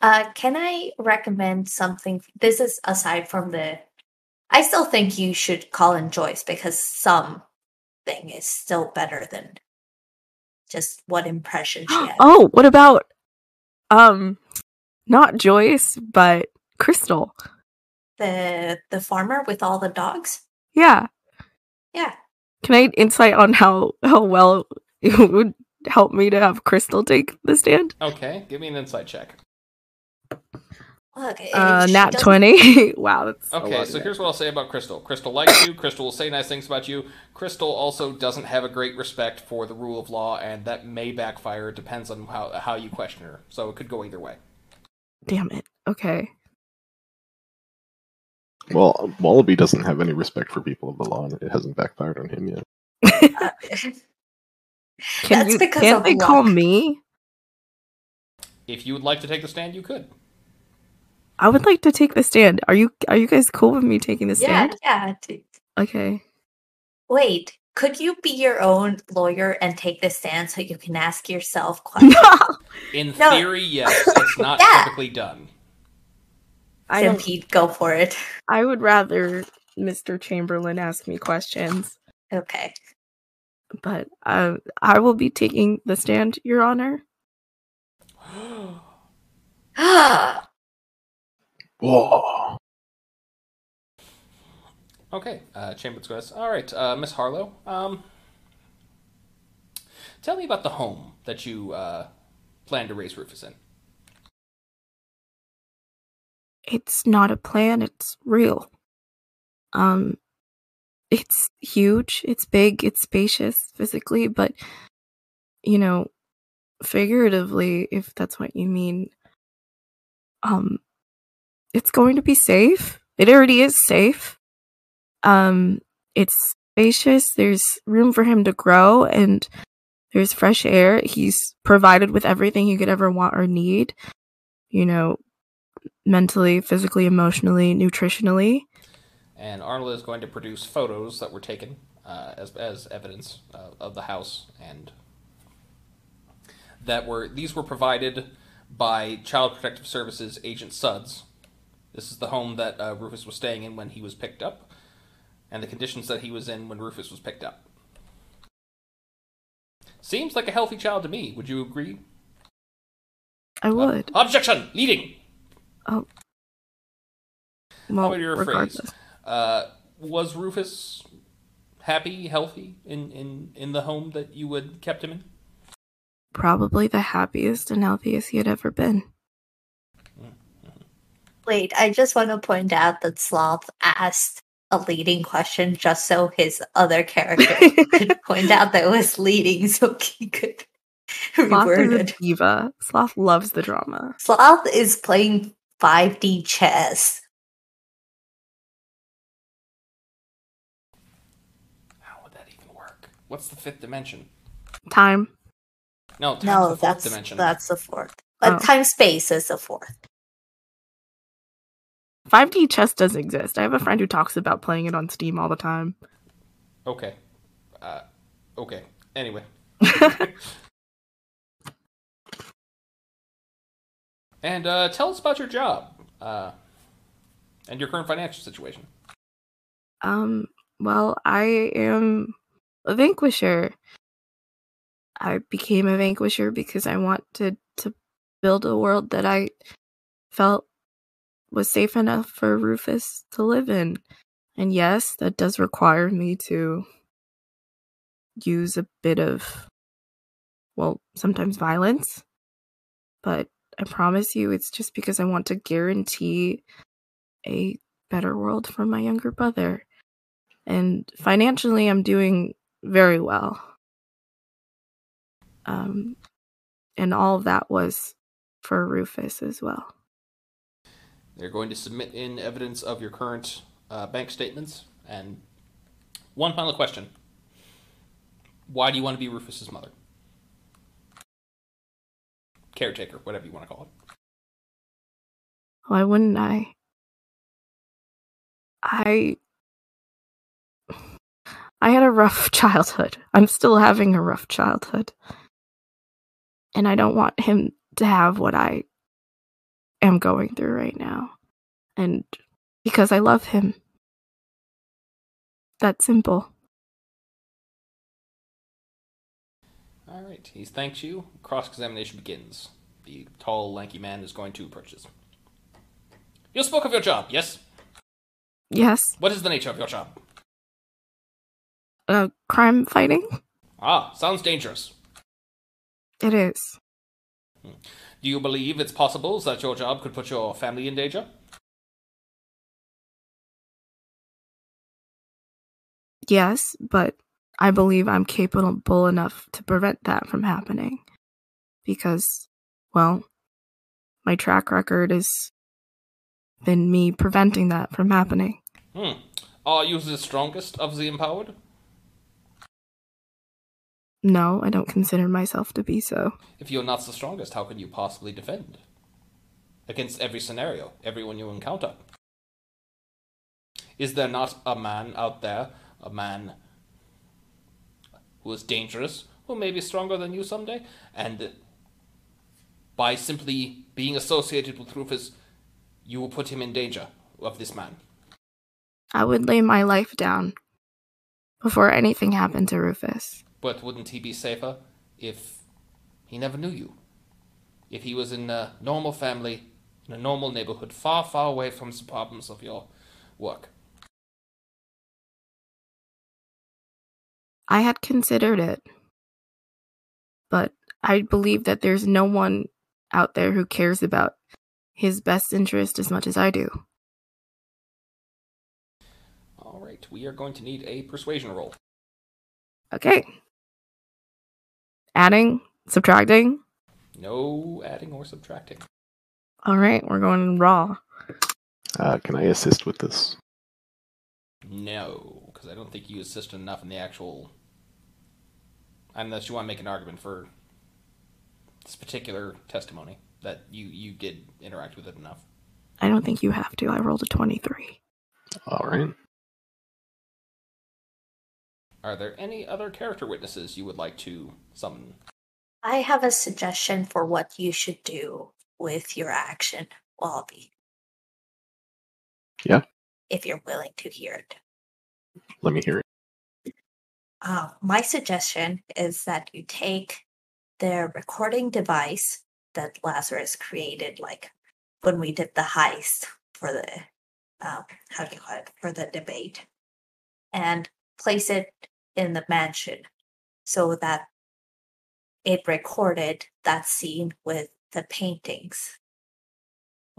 Uh, can I recommend something? This is aside from the. I still think you should call in Joyce because something is still better than just what impression she had. oh, what about um not Joyce, but Crystal? The the farmer with all the dogs. Yeah. Yeah. Can I insight on how how well it would help me to have Crystal take the stand? Okay, give me an insight check. Look, Uh, nat doesn't- twenty. wow, that's Okay, so here's what I'll say about Crystal. Crystal likes you. Crystal will say nice things about you. Crystal also doesn't have a great respect for the rule of law, and that may backfire. It depends on how how you question her. So it could go either way. Damn it. Okay. Well, Wallaby doesn't have any respect for people of the law, and it hasn't backfired on him yet. Can That's you because can't of they call me? If you would like to take the stand, you could. I would like to take the stand. Are you are you guys cool with me taking the stand? yeah. d- Okay. Wait, could you be your own lawyer and take the stand so you can ask yourself questions? In No. theory, yes. It's not Yeah. typically done. I don't Pete, go for it. I would rather Mr. Chamberlain ask me questions, Okay. but uh, I will be taking the stand, Your Honor. Whoa! Okay, uh, Chamberlain goes. All right, uh, Miss Harlow. Um, tell me about the home that you uh, plan to raise Rufus in. It's not a plan, it's real. Um it's huge, it's big, it's spacious physically, but you know, figuratively, if that's what you mean, um it's going to be safe. It already is safe. Um it's spacious, there's room for him to grow and there's fresh air. He's provided with everything he could ever want or need. You know, mentally, physically, emotionally, nutritionally. And Arnold is going to produce photos that were taken uh, as as evidence uh, of the house, and that were these were provided by Child Protective Services Agent Suds. This is the home that uh, Rufus was staying in when he was picked up, and the conditions that he was in when Rufus was picked up. Seems like a healthy child to me. Would you agree? I would. Objection! Leading! Well, about your phrase? regardless. Uh, was Rufus happy, healthy in, in, in the home that you had kept him in? Probably the happiest and healthiest he had ever been. Wait, I just want to point out that Sloth asked a leading question just so his other character could point out that it was leading so he could Sloth is a diva. Sloth loves the drama. Sloth is playing 5D chess. How would that even work? What's the fifth dimension? Time. No, time's No, the fourth that's dimension. that's the fourth. But Oh. time space is the fourth. 5D chess does exist. I have a friend who talks about playing it on Steam all the time. Okay. Uh, okay. Anyway. and uh, tell us about your job uh, and your current financial situation. Um, well, I am a vanquisher. I became a vanquisher because I wanted to build a world that I felt was safe enough for Rufus to live in. And yes, that does require me to use a bit of, well, sometimes violence. But I promise you, it's just because I want to guarantee a better world for my younger brother and financially i'm doing very well um and all of that was for rufus as well They're going to submit in evidence of your current uh, bank statements. And one final question Why do you want to be Rufus's mother? Caretaker, whatever you want to call it. why wouldn't i i i had a rough childhood i'm still having a rough childhood and i don't want him to have what i am going through right now. And because I love him. That simple. All right. He thanks you. Cross examination begins. The tall, lanky man is going to approach this. You spoke of your job, yes? Yes. What is the nature of your job? Uh, crime fighting? Ah, sounds dangerous. It is. Do you believe it's possible that your job could put your family in danger? Yes, but I believe I'm capable enough to prevent that from happening. Because, well, my track record has been me preventing that from happening. Hmm. Are you the strongest of the empowered? No, I don't consider myself to be so. If you're not the strongest, how can you possibly defend? Against every scenario, everyone you encounter. Is there not a man out there, a man who is dangerous, who may be stronger than you someday, and by simply being associated with Rufus, you will put him in danger of this man? I would lay my life down before anything happened to Rufus. But wouldn't he be safer if he never knew you? If he was in a normal family, in a normal neighborhood, far, far away from the problems of your work? I had considered it. But I believe that there's no one out there who cares about his best interest as much as I do. All right, we are going to need a persuasion roll. Okay. Adding, subtracting. No adding or subtracting. All right, we're going raw. Uh, can I assist with this? No, because I don't think you assisted enough in the actual. Unless you want to make an argument for this particular testimony that you you did interact with it enough. I don't think you have to. I rolled a 23. All right. Are there any other character witnesses you would like to summon? I have a suggestion for what you should do with your action, Wallaby. Yeah. If you're willing to hear it. Let me hear it. Uh, my suggestion is that you take the recording device that Lazarus created, like when we did the heist for the, um, how do you call it, for the debate, and place it in the mansion so that it recorded that scene with the paintings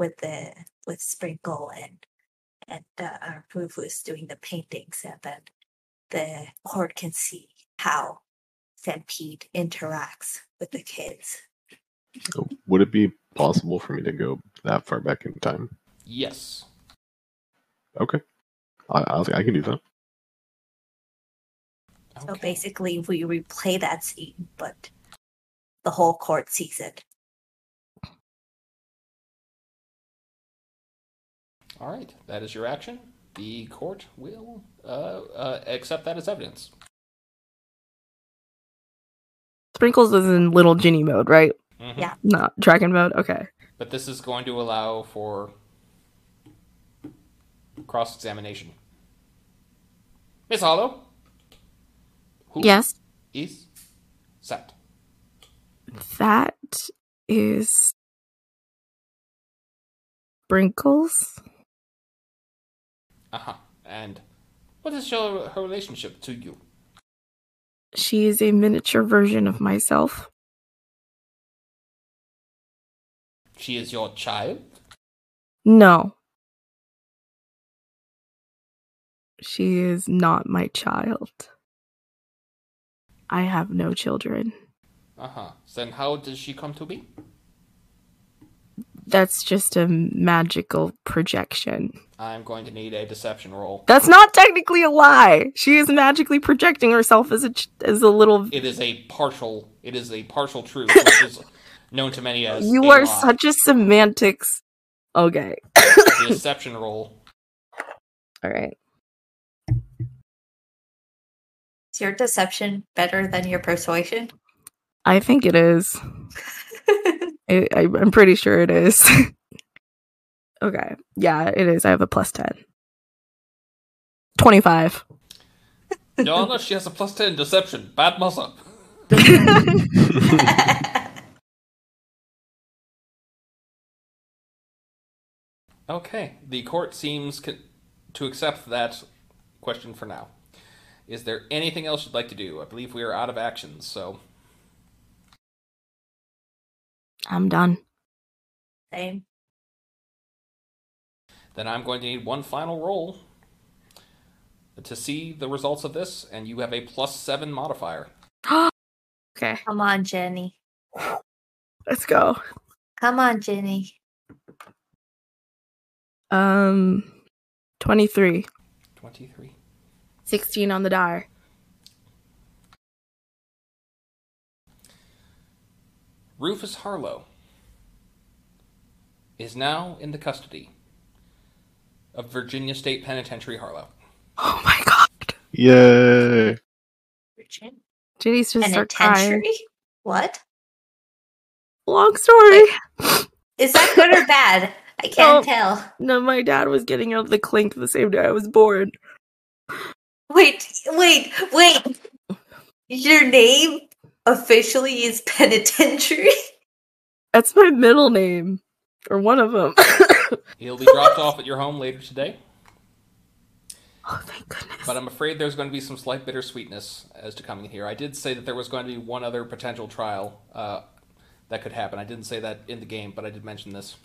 with the with sprinkle and and uh, Rufus doing the paintings and then the court can see how Stampede interacts with the kids. Would it be possible for me to go that far back in time? Yes. Okay. I, I'll, I can do that. So Okay. basically, we replay that scene, but the whole court sees it. All right, that is your action. The court will uh, uh, accept that as evidence. Sprinkles is in little Ginny mode, right? Mhm. Yeah. Not dragon mode. Okay. But this is going to allow for cross examination. Miss Harlow? Who Yes, is set. that is Sprinkles. Uh huh. And what is your her relationship to you? She is a miniature version of myself. She is your child? No. She is not my child. I have no children. Uh huh. Then how does she come to be? That's just a magical projection. I'm going to need a deception roll. That's not technically a lie. She is magically projecting herself as a as a little. It is a partial. It is a partial truth, which is known to many as You are lie. such a semantics. Okay. The deception roll. All right. Is your deception better than your persuasion? I think it is. I, I, I'm pretty sure it is. Okay. Yeah, it is. I have a plus 10. 25. No, no, she has a plus 10 deception. Bad muzzle. Okay, the court seems co- to accept that question for now. Is there anything else you'd like to do? I believe we are out of actions, so I'm done. Same. Then I'm going to need one final roll to see the results of this, and you have a plus seven modifier. okay. Come on, Ginny. Let's go. Come on, Ginny. Um 23. 23. 16 on the die. Rufus Harlow is now in the custody of Virginia State Penitentiary Harlow. Oh my god. Yay! Virgin. Ginny's just start crying. Penitentiary? What? Long story. Is that good or bad? I can't Oh. tell. No, my dad was getting out of the clink the same day I was born. Wait, wait, wait. Your name officially is Penitentiary? That's my middle name. Or one of them. He'll be dropped off at your home later today, oh, thank goodness. but I'm afraid there's going to be some slight bittersweetness as to coming here. I did say that there was going to be one other potential trial uh, that could happen. I didn't say that in the game, but I did mention this.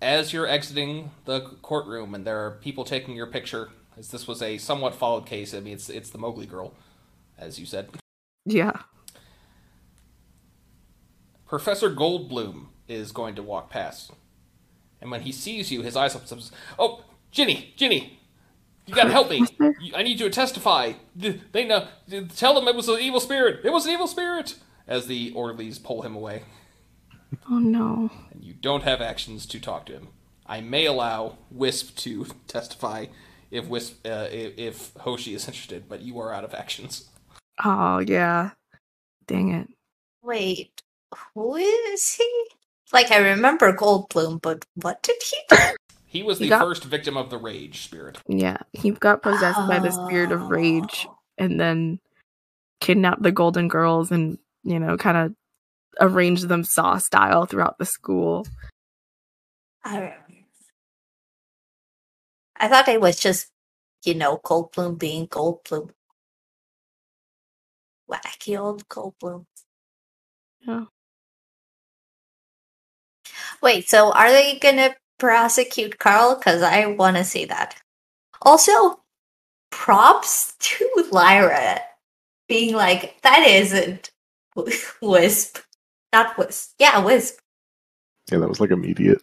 As you're exiting the courtroom and there are people taking your picture, as this was a somewhat followed case, I mean, it's, it's the Mowgli girl, as you said. yeah. Professor Goldblum is going to walk past. And when he sees you, his eyes up says, Oh, Ginny, Ginny, you gotta help me. You- I need you to testify. They know. Tell them it was an evil spirit. It was an evil spirit. As the orderlies pull him away, Oh no. and you don't have actions to talk to him. I may allow Wisp to testify if Wisp, uh, if, if Hoshi is interested, but you are out of actions. Oh yeah. Dang it. Wait, who is he? Like, I remember Goldblum, but what did he do? He was He the got- first victim of the rage spirit. Yeah. He got possessed by the spirit of rage oh. and then kidnapped the golden girls and, you know, kind of arranged them saw style throughout the school. I remember. I thought it was just, you know, Goldblum being Goldblum. Wacky old Goldblum. Yeah. Wait, so are they gonna prosecute Carl? Because I want to see that. Also, props to Lyra being like, that isn't Wisp. Not Wisp. Yeah, Wisp. Yeah, that was like immediate.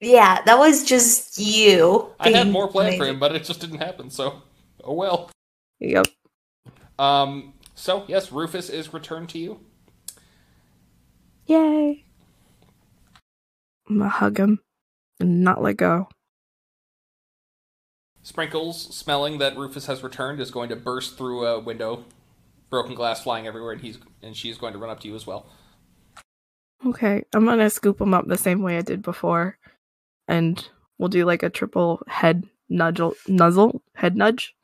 Yeah, that was just you. I had more planned for him, but it just didn't happen. So, oh well. Yep. Um. So yes, Rufus is returned to you. Yay. I'm gonna hug him and not let go. Sprinkles, smelling that Rufus has returned, is going to burst through a window, broken glass flying everywhere, and he's and she's going to run up to you as well. Okay, I'm gonna scoop him up the same way I did before, and we'll do like a triple head nudge, nuzzle, head nudge.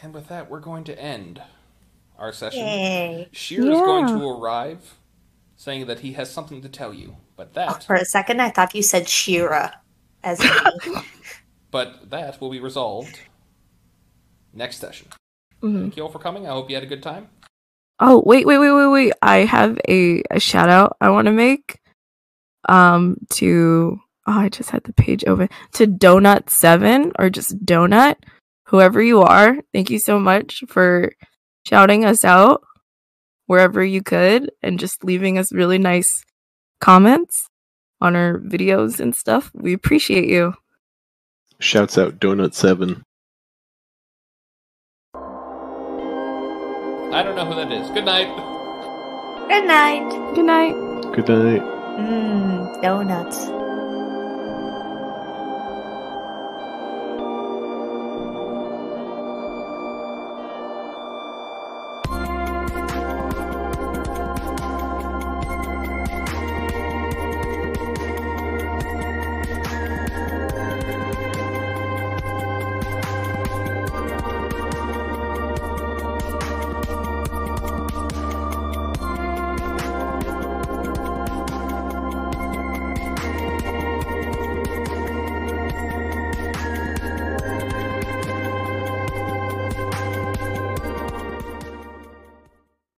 And with that, we're going to end our session. Yay. Sheer is going to arrive, saying that he has something to tell you. But Oh, that, for a second, I thought you said Shira. As in but that will be resolved next session. Mhm. Thank you all for coming. I hope you had a good time. Oh wait, wait, wait, wait, wait! I have a, a shout out I want to make. Um, to oh, I just had the page open to Donut Seven or just Donut, whoever you are. Thank you so much for shouting us out wherever you could and just leaving us really nice comments on our videos and stuff. We appreciate you. Shouts out Donut Seven. I don't know who that is. Good night. Good night. Good night. Good night. Mmm, donuts.